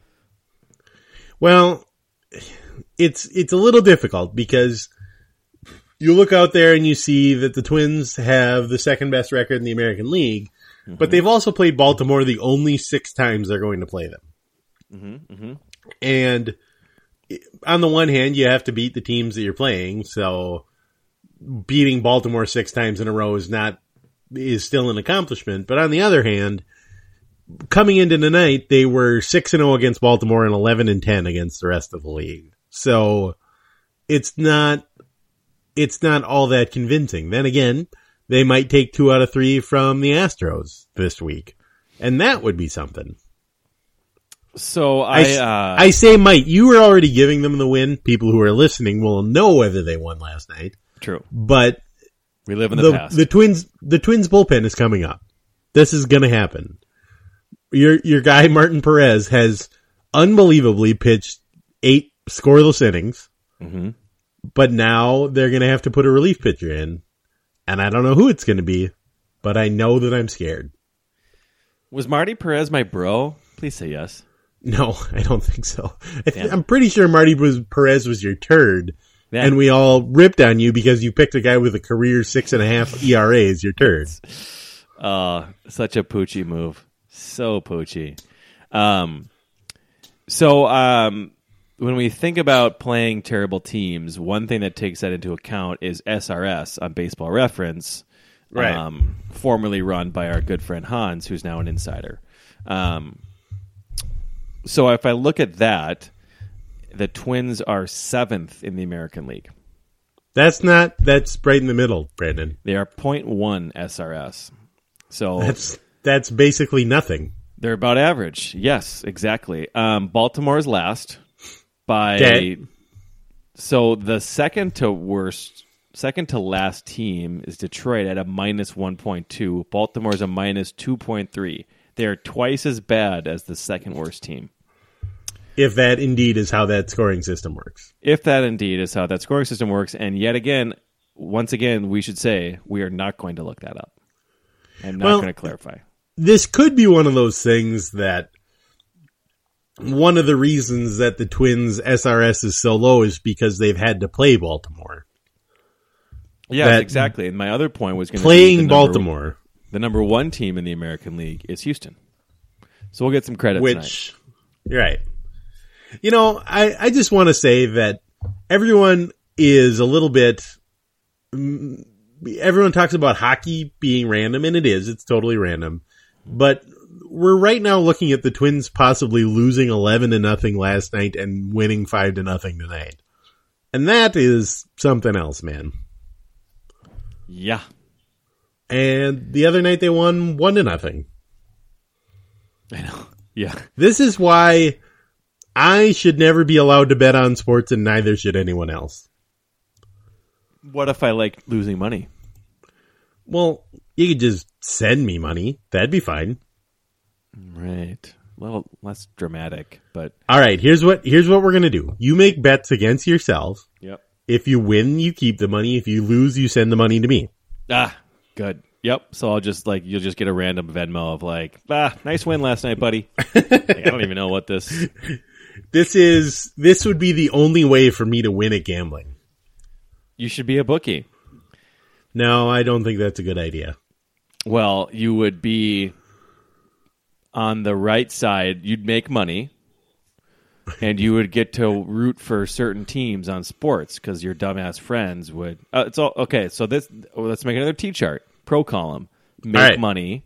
Well, it's it's a little difficult because you look out there and you see that the Twins have the second best record in the American League, but they've also played Baltimore the only six times they're going to play them. Mm-hmm, And on the one hand, you have to beat the teams that you're playing, so beating Baltimore six times in a row is not is still an accomplishment. But on the other hand, coming into tonight, they were six and zero against Baltimore and eleven and ten against the rest of the league. So it's not it's not all that convincing. Then again, they might take two out of three from the Astros this week, and that would be something. So I, I, uh, I say, Mike, you were already giving them the win. People who are listening will know whether they won last night, true. but We live in the, the past. the twins the twins bullpen is coming up. This is going to happen. Your your guy Martin Perez has unbelievably pitched eight scoreless innings, Mhm. But now they're going to have to put a relief pitcher in, and I don't know who it's going to be, but I know that I'm scared. Was Marty Perez my bro? Please say yes. No, I don't think so. I th-. I'm pretty sure Marty was Perez was your turd, Yeah. and we all ripped on you because you picked a guy with a career six and a half ERA as your turd. Uh, such a poochy move. So poochy. Um, so um, when we think about playing terrible teams, one thing that takes that into account is SRS on Baseball Reference, Right. um, formerly run by our good friend Hans, who's now an insider. Um, so if I look at that, the Twins are seventh in the American League. That's not. That's right in the middle, Brandon. They are 0.1 SRS. So That's that's basically nothing. They're about average. Yes, exactly. Um, Baltimore is last by. Okay. So the second to worst, second to last team is Detroit at a minus 1.2. Baltimore's a minus 2.3. They're twice as bad as the second worst team. If that indeed is how that scoring system works. If that indeed is how that scoring system works, and yet again, once again, we should say we are not going to look that up. I'm not Well, going to clarify. This could be one of those things that one of the reasons that the Twins SRS is so low is because they've had to play Baltimore. Yes, that- exactly. And my other point was going to Playing Baltimore, the number one team in the American League is Houston. So we'll get some credit Which, tonight. right. You know, I I just want to say that everyone is a little bit mm, everyone talks about hockey being random and it is it's totally random but we're right now looking at the twins possibly losing 11 to nothing last night and winning 5 to nothing tonight and that is something else man Yeah. and the other night they won 1 to nothing I know. Yeah. this is why i should never be allowed to bet on sports and neither should anyone else What if I like losing money? well you could just send me money that'd be fine Right. Well, less dramatic, but All right, here's what here's what we're gonna do. You make bets against yourself. yep. If you win, you keep the money. If you lose, you send the money to me. Ah, good. Yep. So I'll just like you'll just get a random Venmo of like, ah, nice win last night, buddy. Like, I don't even know what this. This is this would be the only way for me to win at gambling. You should be a bookie. No, I don't think that's a good idea. Well, you would be on the right side. You'd make money, and you would get to root for certain teams on sports because your dumbass friends would. Uh, it's all okay. So this let's make another T chart. Pro column. Make right. money.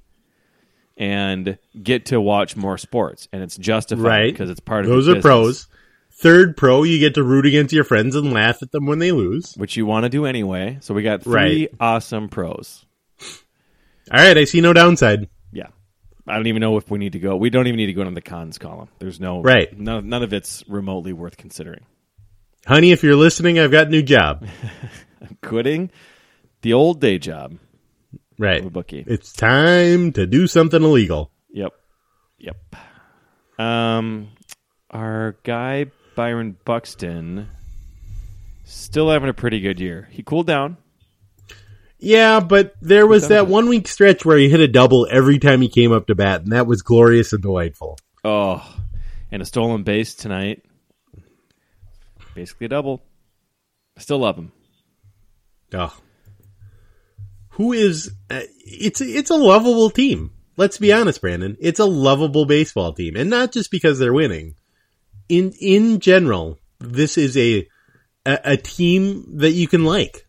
And get to watch more sports, and it's justified Right. because it's part of Those are business, pros. Third pro, you get to root against your friends and laugh at them when they lose. which you want to do anyway. So we got three Right. awesome pros. All right, I see no downside. I don't even know if we need to go. We don't even need to go into the cons column. There's no Right. None, none of it's remotely worth considering. Honey, if you're listening, I've got a new job. I'm quitting the old day job Right. a bookie. It's time to do something illegal. Yep. Yep. Um, our guy Byron Buxton still having a pretty good year. He cooled down. Yeah, but there was that one week stretch where he hit a double every time he came up to bat, and that was glorious and delightful. Oh, and a stolen base tonight. Basically a double. I still love him. Oh. Who is? Uh, it's it's a lovable team. Let's be honest, Brandon. It's a lovable baseball team, and not just because they're winning. In in general, this is a a, a team that you can like.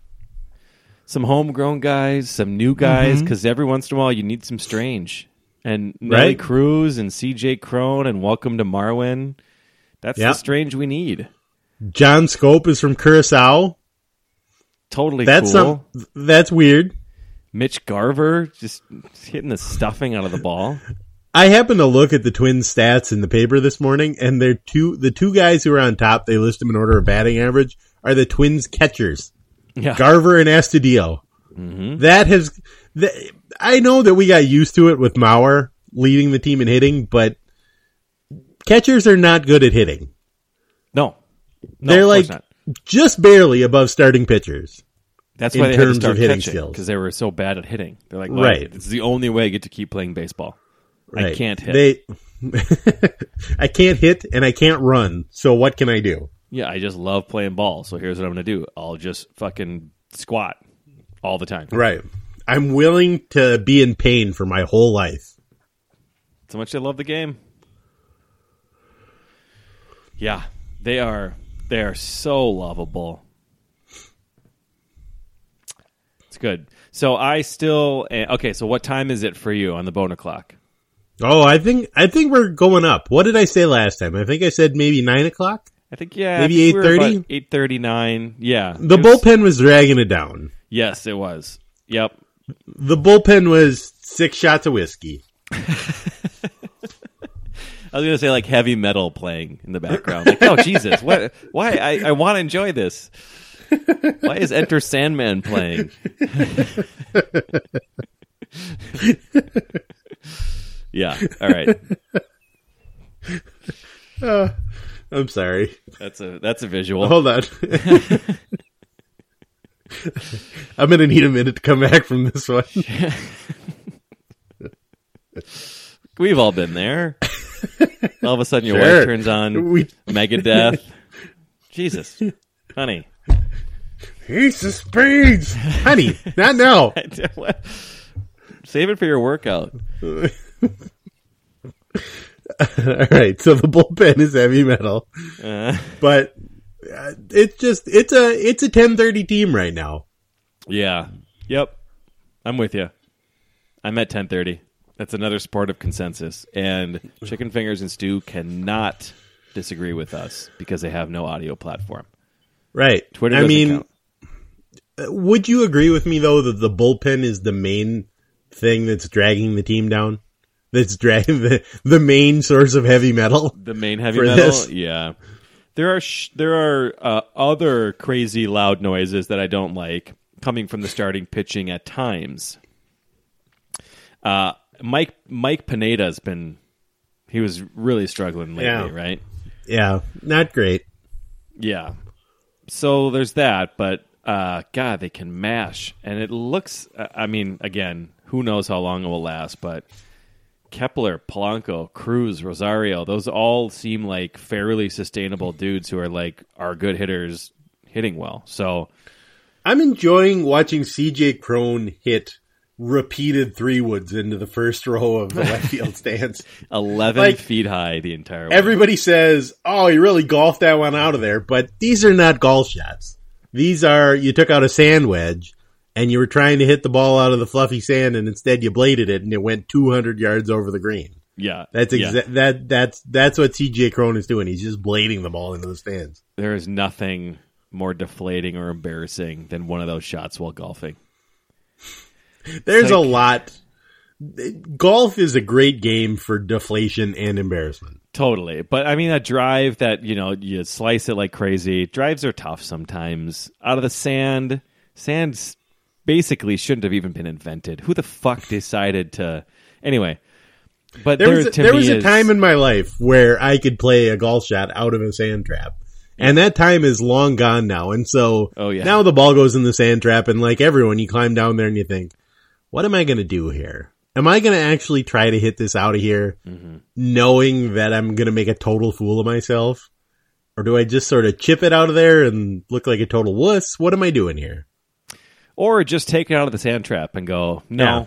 Some homegrown guys, some new guys, mm-hmm. because every once in a while you need some strange. And Nelly Right. Cruz and C.J. Cron and Welcome to Marwin. That's the strange we need. John Schoop is from Curacao. Totally That's cool. some, that's weird. Mitch Garver just hitting the stuffing out of the ball. I happened to look at the Twins stats in the paper this morning, and they're two the two guys who are on top. They list them in order of batting average. Are the Twins catchers Yeah. Garver and Astudillo? Mm-hmm. That has. I know that we got used to it with Mauer leading the team in hitting, but catchers are not good at hitting. no. No, They're like just barely above starting pitchers. That's in why they had to start hitting catching skills. because they were so bad at hitting. They're like, well, Right. It's the only way I get to keep playing baseball. I can't hit. They, I can't hit and I can't run. So what can I do? Yeah, I just love playing ball. So here's what I'm going to do. I'll just fucking squat all the time. Right. I'm willing to be in pain for my whole life. So much they love the game. Yeah, they are. They are so lovable. It's good. So I still eh, okay. So what time is it for you on the bone o'clock? Oh, I think I think we're going up. What did I say last time? I think I said maybe nine o'clock. I think yeah, Maybe 8:30? Eight thirty nine. Yeah, The was- bullpen was dragging it down. Yes, it was. Yep. The bullpen was six shots of whiskey. I was gonna say like heavy metal playing in the background. Like, oh Jesus, what? Why? I, I want to enjoy this. Why is Enter Sandman playing? yeah. All right. Uh, I'm sorry. That's a that's a visual. Hold on. I'm gonna need a minute to come back from this one. We've all been there. All of a sudden, your Sure. wife turns on We- Megadeth. Jesus, honey. Ace of spades, honey. Not now. Save it for your workout. All right, so the bullpen is heavy metal, Uh, but uh, it's just it's a it's a 10:30 team right now. yeah. Yep. I'm with you. I'm at 10:30. That's another sport of consensus, and Chicken Fingers and Stew cannot disagree with us because they have no audio platform. Right. Twitter. I mean, count. would you agree with me though that the bullpen is the main thing that's dragging the team down? That's dragging the the main source of heavy metal. the main heavy metal. this. Yeah, there are sh- there are uh, other crazy loud noises that I don't like coming from the starting pitching at times. Uh, Mike Mike Pineda's been he was really struggling lately, Yeah. right? Yeah, not great. Yeah. So there's that, but uh, God, they can mash, and it looks. I mean, again, who knows how long it will last, but. Kepler, Polanco, Cruz, Rosario, those all seem like fairly sustainable dudes who are like are good hitters hitting well. So I'm enjoying watching CJ Cron hit repeated three woods into the first row of the left field stands. 11 Like, feet high the entire way. Everybody says, "Oh, he really golfed that one out of there," but these are not golf shots. These are you took out a sand wedge and you were trying to hit the ball out of the fluffy sand, and instead you bladed it, and it went 200 yards over the green. yeah. That's yeah. that that's that's what CJ Cron is doing. He's just blading the ball into the stands. There is nothing more deflating or embarrassing than one of those shots while golfing. There's a lot. Golf is a great game for deflation and embarrassment. Totally. But I mean, a drive that, you know, you slice it like crazy. Drives are tough sometimes. Out of the sand, sand basically shouldn't have even been invented. Who the fuck decided to. Anyway. But There there, was a, there was a is- time in my life where I could play a golf shot out of a sand trap. And that time is long gone now. And so Oh, yeah. now the ball goes in the sand trap and like everyone, you climb down there and you think, what am I going to do here? Am I going to actually try to hit this out of here Mm-hmm. knowing that I'm going to make a total fool of myself? Or do I just sort of chip it out of there and look like a total wuss? What am I doing here? Or just take it out of the sand trap and go, no, Yeah.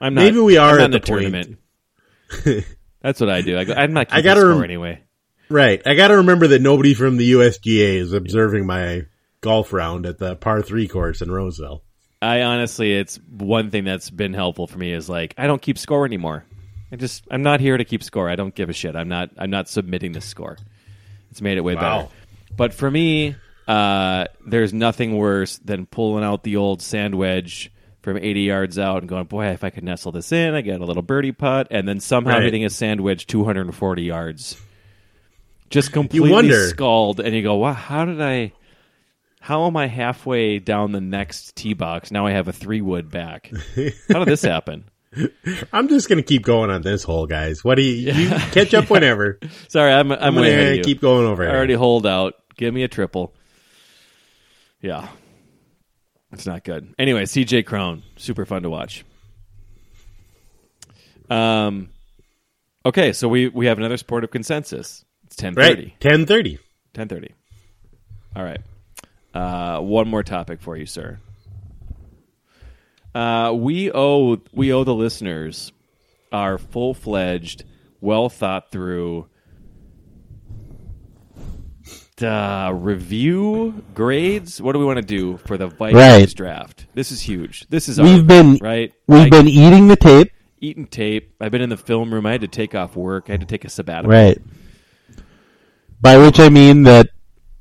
I'm not. Maybe we are at in the, the tournament. That's what I do. I go, I'm not I gotta score rem- anyway. Right. I got to remember that nobody from the USGA is observing my golf round at the par three course in Roseville. I honestly, it's one thing that's been helpful for me is like I don't keep score anymore. I just I'm not here to keep score. I don't give a shit. I'm not I'm not submitting the score. It's made it way Wow. better. But for me, uh, there's nothing worse than pulling out the old sand wedge from 80 yards out and going, boy, if I could nestle this in, I get a little birdie putt, and then somehow Right. hitting a sand wedge 240 yards. Just completely wonder. scald, and you go, wow, how did I? How am I halfway down the next tee box? Now I have a three wood back. How did this happen? I'm just going to keep going on this hole, guys. What do you, you catch up whenever? Sorry, I'm I'm, I'm gonna keep going over here. I already hold out. Give me a triple. Yeah, it's not good. Anyway, CJ Cron, super fun to watch. Um, okay, so we we have another sport of consensus. It's ten thirty. Right. 1030. Ten thirty. All right. Uh, one more topic for you, sir. Uh, we owe we owe the listeners our full fledged, well thought through uh, review grades. What do we want to do for the Vikings Right. draft? This is huge. This is We've our- been right. we've Like, been eating the tape. eating tape. I've been in the film room. I had to take off work. I had to take a sabbatical. Right. By which I mean that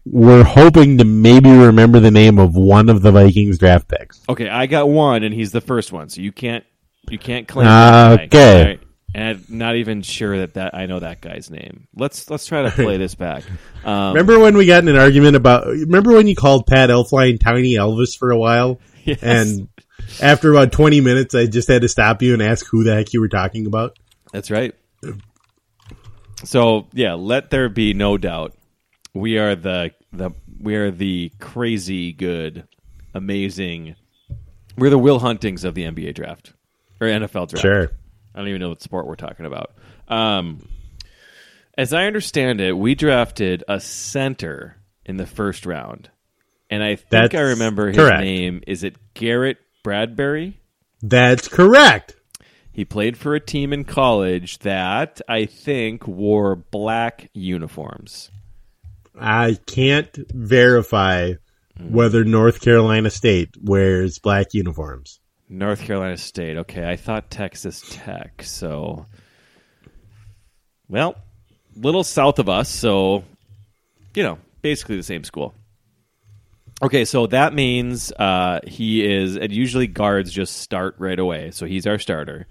we're hoping to maybe remember the name of one of the Vikings draft picks. Okay, I got one, and he's the first one, so you can't you can't claim. Okay. And I'm not even sure that, that I know that guy's name. Let's let's try to play this back. Um, Remember when we got in an argument about? Remember when you called Pat Elflein Tiny Elvis for a while? Yes. And after about twenty minutes, I just had to stop you and ask who the heck you were talking about. That's right. So yeah, let there be no doubt. We are the the we are the crazy good, amazing. We're the Will Huntings of the NBA draft or NFL draft. Sure. I don't even know what sport we're talking about. Um, as I understand it, we drafted a center in the first round, and I think That's I remember his correct. name. Is it Garrett Bradbury? That's correct. He played for a team in college that I think wore black uniforms. I can't verify whether North Carolina State wears black uniforms. North Carolina State. Okay, I thought Texas Tech. So, well, little south of us. So, you know, basically the same school. Okay, so that means uh, he is, and usually guards just start right away. So he's our starter.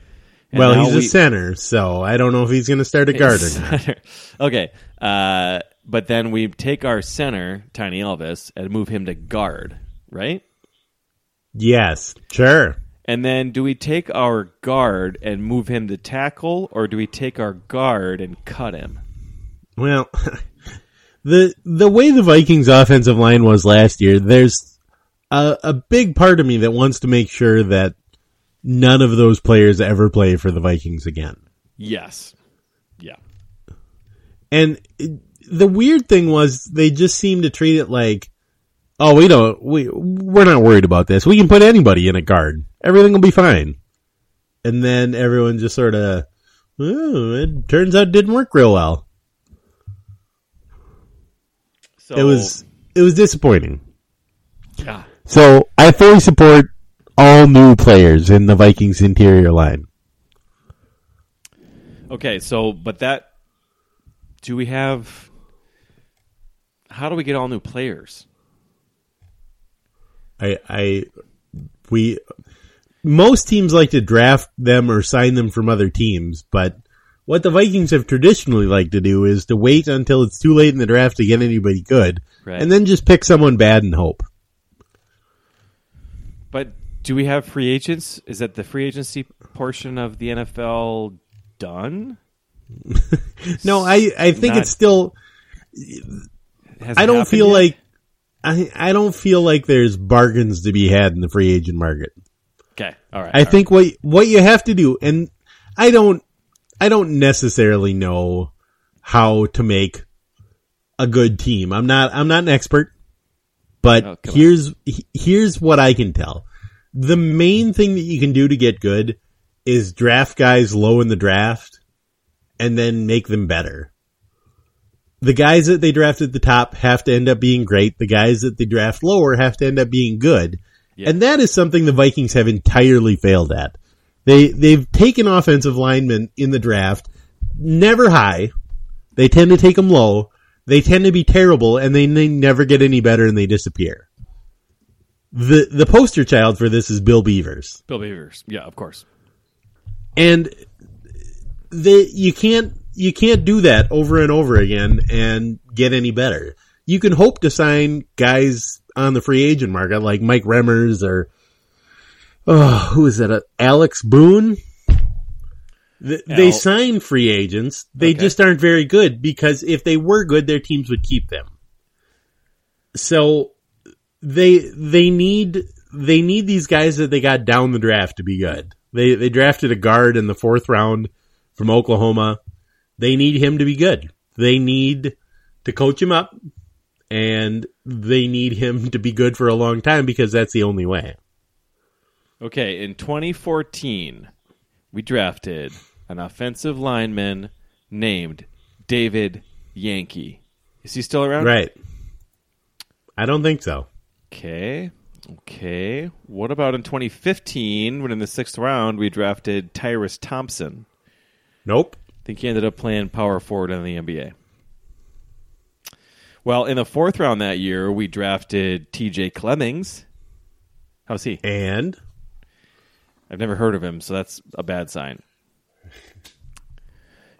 And well, he's we- a center, so I don't know if he's going to start a guard or not. okay. Uh, but then we take our center, Tiny Elvis, and move him to guard, right? Yes, sure. And then do we take our guard and move him to tackle, or do we take our guard and cut him? Well, the the way the Vikings offensive line was last year, there's a, a big part of me that wants to make sure that none of those players ever play for the Vikings again. Yes. Yeah. And the weird thing was they just seemed to treat it like, oh, we don't, we we're not worried about this. We can put anybody in a guard. Everything will be fine. And then everyone just sort of, it turns out it didn't work real well. So It was it was disappointing. yeah. So I fully support all new players in the Vikings interior line. Okay, so but that do we have how do we get all new players? I, I, we, most teams like to draft them or sign them from other teams, but what the Vikings have traditionally liked to do is to wait until it's too late in the draft to get anybody good, Right. and then just pick someone bad and hope. But do we have free agents? Is that the free agency portion of the NFL done? No, I, I think Not- it's still, Has I don't feel yet? like, I, I don't feel like there's bargains to be had in the free agent market. Okay, all right. I all think what what you have to do, and I don't, I don't necessarily know how to make a good team. I'm not, I'm not an expert, But Oh, come on. here's here's what I can tell. The main thing that you can do to get good is draft guys low in the draft and then make them better. The guys that they draft at the top have to end up being great. The guys that they draft lower have to end up being good. Yeah. And that is something the Vikings have entirely failed at. They they've taken offensive linemen in the draft never high. They tend to take them low. They tend to be terrible and they, they never get any better and they disappear. The the poster child for this is Bill Beavers. Bill Beavers. Yeah, of course. And they you can't you can't do that over and over again and get any better. You can hope to sign guys on the free agent market like Mike Remmers or oh who is that? Uh, Alex Boone. Th- They sign free agents. They Okay. just aren't very good because if they were good, their teams would keep them. So they they need they need these guys that they got down the draft to be good. They they drafted a guard in the fourth round from Oklahoma. They need him to be good. They need to coach him up and they need him to be good for a long time because that's the only way. Okay, in 2014, we drafted an offensive lineman named David Yankey. Is he still around? Right. I don't think so. Okay. Okay. What about in 2015 when in the sixth round we drafted Tyrus Thompson? Nope. I think he ended up playing power forward in the NBA. Well, in the fourth round that year, we drafted TJ Clemmings. How's he? And I've never heard of him, so that's a bad sign.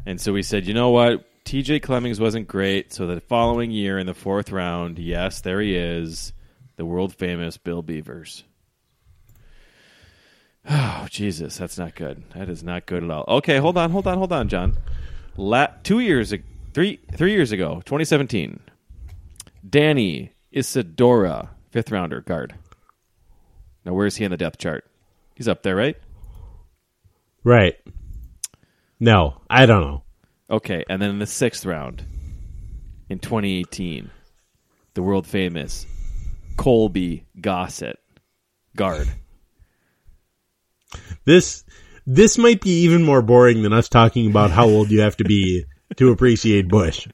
And so we said, you know what? TJ Clemmings wasn't great. So the following year in the fourth round, yes, there he is, the world famous Bill Beavers. Oh, Jesus, that's not good. That is not good at all. Okay, hold on, hold on, hold on, John. La- two years, three, three years ago, 2017, Danny Isidora, fifth rounder guard. Now, where is he on the depth chart? He's up there, right? right. No, I don't know. Okay, and then in the sixth round, in 2018, the world famous Colby Gossett, guard. This this might be even more boring than us talking about how old you have to be to appreciate Bush.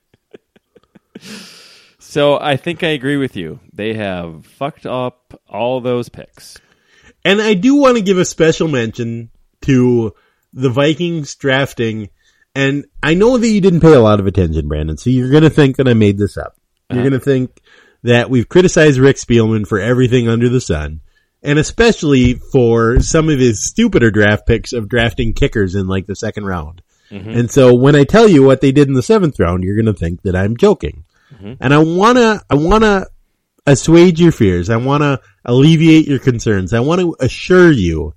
So I think I agree with you. They have fucked up all those picks. And I do want to give a special mention to the Vikings drafting. And I know that you didn't pay a lot of attention, Brandon. So you're going to think that I made this up. You're uh-huh. going to think that we've criticized Rick Spielman for everything under the sun. And especially for some of his stupider draft picks of drafting kickers in like the second round. Mm-hmm. And so when I tell you what they did in the seventh round, you're going to think that I'm joking. Mm-hmm. And I want to, I want to assuage your fears. I want to alleviate your concerns. I want to assure you,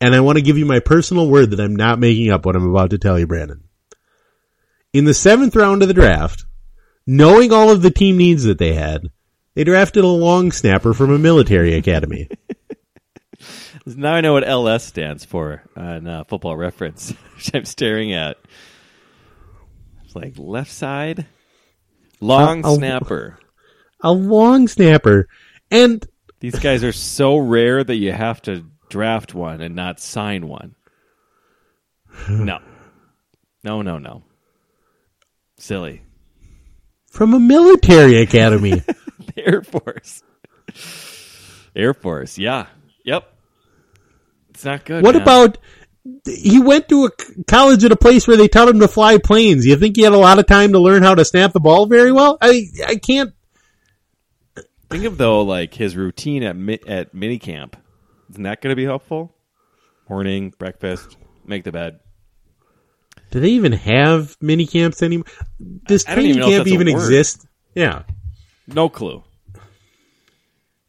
and I want to give you my personal word that I'm not making up what I'm about to tell you, Brandon. In the seventh round of the draft, knowing all of the team needs that they had, they drafted a long snapper from a military academy. Now I know what LS stands for on uh, Football Reference, which I'm staring at. It's like left side, long oh. snapper. a long snapper. And These guys are so rare that you have to draft one and not sign one. No. No, no, no. Silly. from a military academy. Air Force. Air Force, yeah. Yep. It's not good. what man. about he went to a college at a place where they taught him to fly planes. You think he had a lot of time to learn how to snap the ball very well? I I can't Think of though, like his routine at mi- at minicamp. Isn't that going to be helpful? Morning, breakfast, make the bed. Do they even have mini camps anymore? Does I don't training even camp even exist? Yeah, No clue.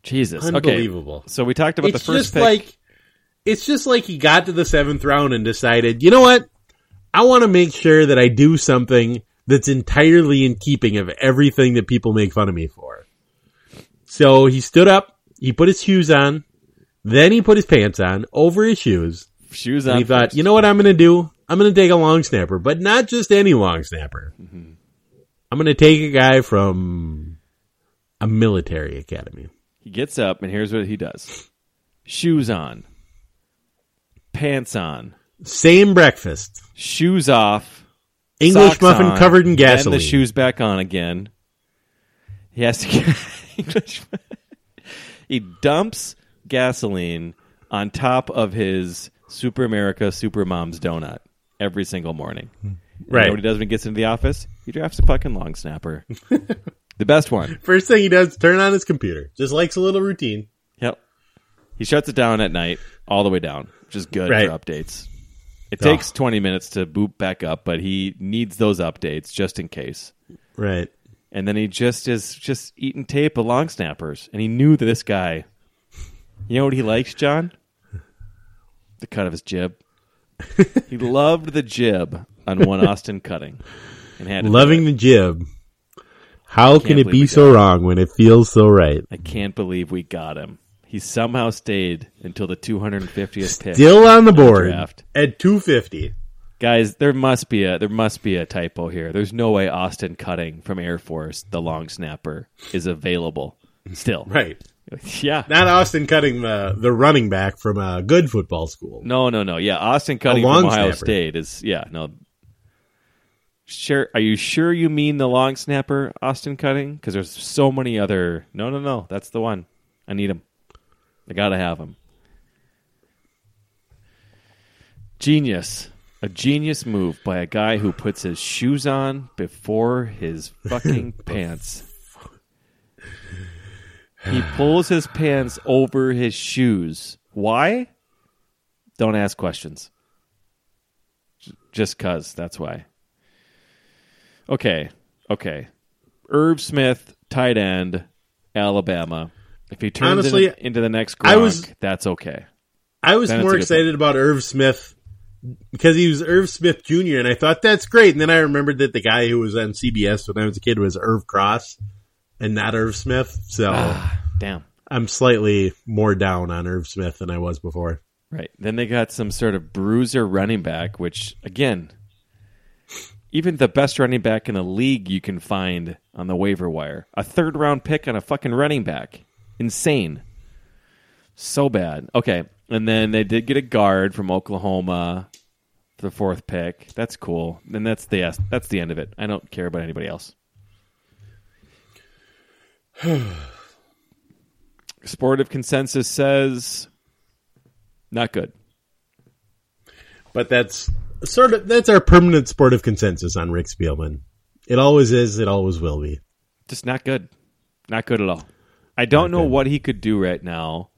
Jesus, Unbelievable. Okay. So we talked about it's the first just pick. like it's just like he got to the seventh round and decided, you know what? I want to make sure that I do something that's entirely in keeping of everything that people make fun of me for. So he stood up, he put his shoes on, then he put his pants on over his shoes, shoes on. he thought, first. you know what I'm going to do? I'm going to take a long snapper, but not just any long snapper. Mm-hmm. I'm going to take a guy from A military academy. He gets up and here's what he does: shoes on, pants on, Same breakfast. shoes off, English muffin on, covered in gasoline. the shoes back on again. He has to get English. he dumps gasoline on top of his Super America Super Mom's donut every single morning. Hmm. You Right. know what he does when he gets into the office? He drafts a fucking long snapper. the best one. First thing he does turn on his computer. Just likes a little routine. He shuts it down at night, all the way down, which is good Right. for updates. It Oh. takes 20 minutes to boot back up, but he needs those updates just in case. Right. And then he just is just eating tape of long snappers. And he knew that this guy, you know what he likes, John? The cut of his jib. he loved the jib on one Austin cutting. And had Loving the jib. How can it be so wrong when it feels so right? I can't believe we got him. He somehow stayed until the 250th pick. Still on the board draft. at 250. Guys, there must be a there must be a typo here. There's no way Austin Cutting from Air Force, the long snapper, is available still. Right. Yeah. Not Austin cutting the, the running back from a good football school. No, no, no. Yeah, Austin Cutting from Ohio snapper. State is yeah, no. Sure, are you sure you mean the long snapper, Austin Cutting? Because there's so many other. No, no, no. That's the one. I need him. I gotta have him. Genius. A genius move by a guy who puts his shoes on before his fucking pants. He pulls his pants over his shoes. Why? Don't ask questions. Just cuz, that's why. Okay. Okay. Irv Smith, tight end, Alabama. If he turns Honestly, into, into the next I was- that's okay. I was Then more excited about Irv Smith because he was Irv Smith Jr. and I thought that's great. And then I remembered that the guy who was on CBS when I was a kid was Irv Cross and not Irv Smith. So Ah. Damn. I'm slightly more down on Irv Smith than I was before. Right. Then they got some sort of bruiser running back, which again, even the best running back in the league you can find on the waiver wire. A third round pick on a fucking running back. Insane. So bad. Okay. And then they did get a guard from Oklahoma for the fourth pick. That's cool. And that's the that's the end of it. I don't care about anybody else. Sportive consensus says not good. But that's sort of that's our permanent sportive consensus on Rick Spielman. It always is. It always will be. just not good. Not good at all. I don't know what he could do right now.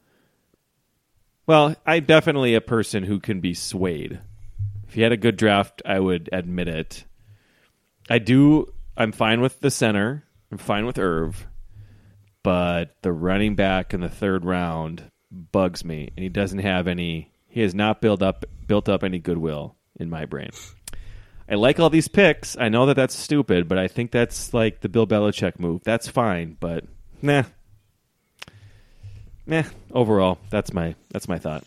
Well, I'm definitely a person who can be swayed. If he had a good draft, I would admit it. I do. I'm fine with the center. I'm fine with Irv, but the running back in the third round bugs me, and he doesn't have any. He has not built up built up any goodwill in my brain. I like all these picks. I know that that's stupid, but I think that's like the Bill Belichick move. That's fine, but nah, nah. Overall, that's my that's my thought.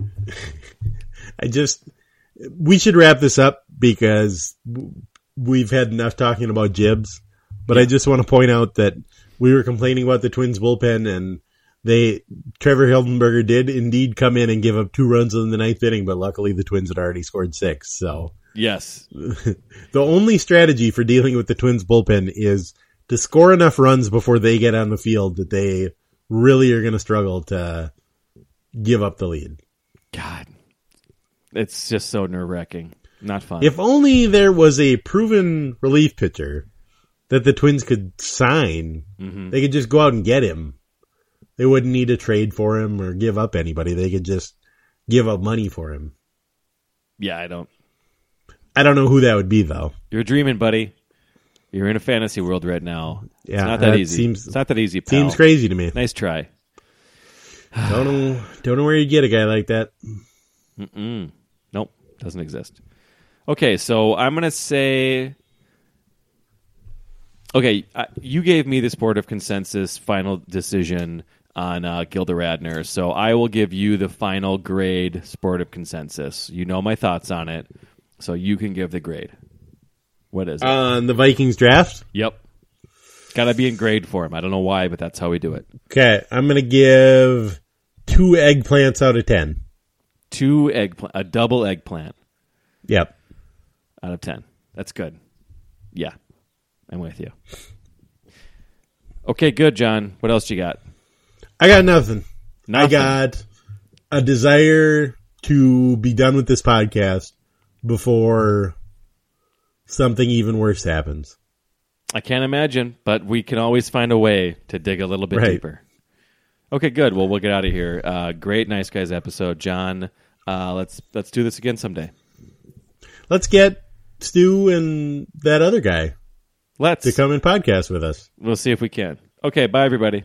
I just we should wrap this up because we've had enough talking about jibs. But I just want to point out that we were complaining about the Twins bullpen and they Trevor Hildenberger did indeed come in and give up two runs in the ninth inning, but luckily the Twins had already scored six. So Yes, the only strategy for dealing with the Twins bullpen is to score enough runs before they get on the field that they really are going to struggle to give up the lead. God, it's just so nerve wracking. Not fun. If only there was a proven relief pitcher that the Twins could sign, Mm-hmm. they could just go out and get him. They wouldn't need to trade for him or give up anybody. They could just give up money for him. yeah, I don't. I don't know who that would be though. You're dreaming, buddy. You're in a fantasy world right now. Yeah, it's not that, that easy. seems- it's not that easy. Pal. Seems crazy to me. Nice try. Don't know. Don't know where you get a guy like that. Mm. Nope, doesn't exist. Okay, so I'm gonna say. Okay, uh, you gave me the of consensus final decision on uh, Gilda Radner, so I will give you the final grade sport of consensus. You know my thoughts on it, so you can give the grade. What is it? On the Vikings draft, yep. got to be in grade form. I don't know why, but that's how we do it. Okay, I'm gonna give two eggplants out of ten. Two eggplant, a double eggplant Yep. out of ten. That's good. Yeah, I'm with you. Okay, good, John. What else you got? I got nothing. I got a desire to be done with this podcast before something even worse happens. I can't imagine, but we can always find a way to dig a little bit Right. deeper. Okay, good. Well, we'll get out of here. Uh, great, nice guys episode, John. Uh, let's let's do this again someday. Let's get Stu and that other guy Let's. to come and podcast with us. We'll see if we can. Okay, bye everybody.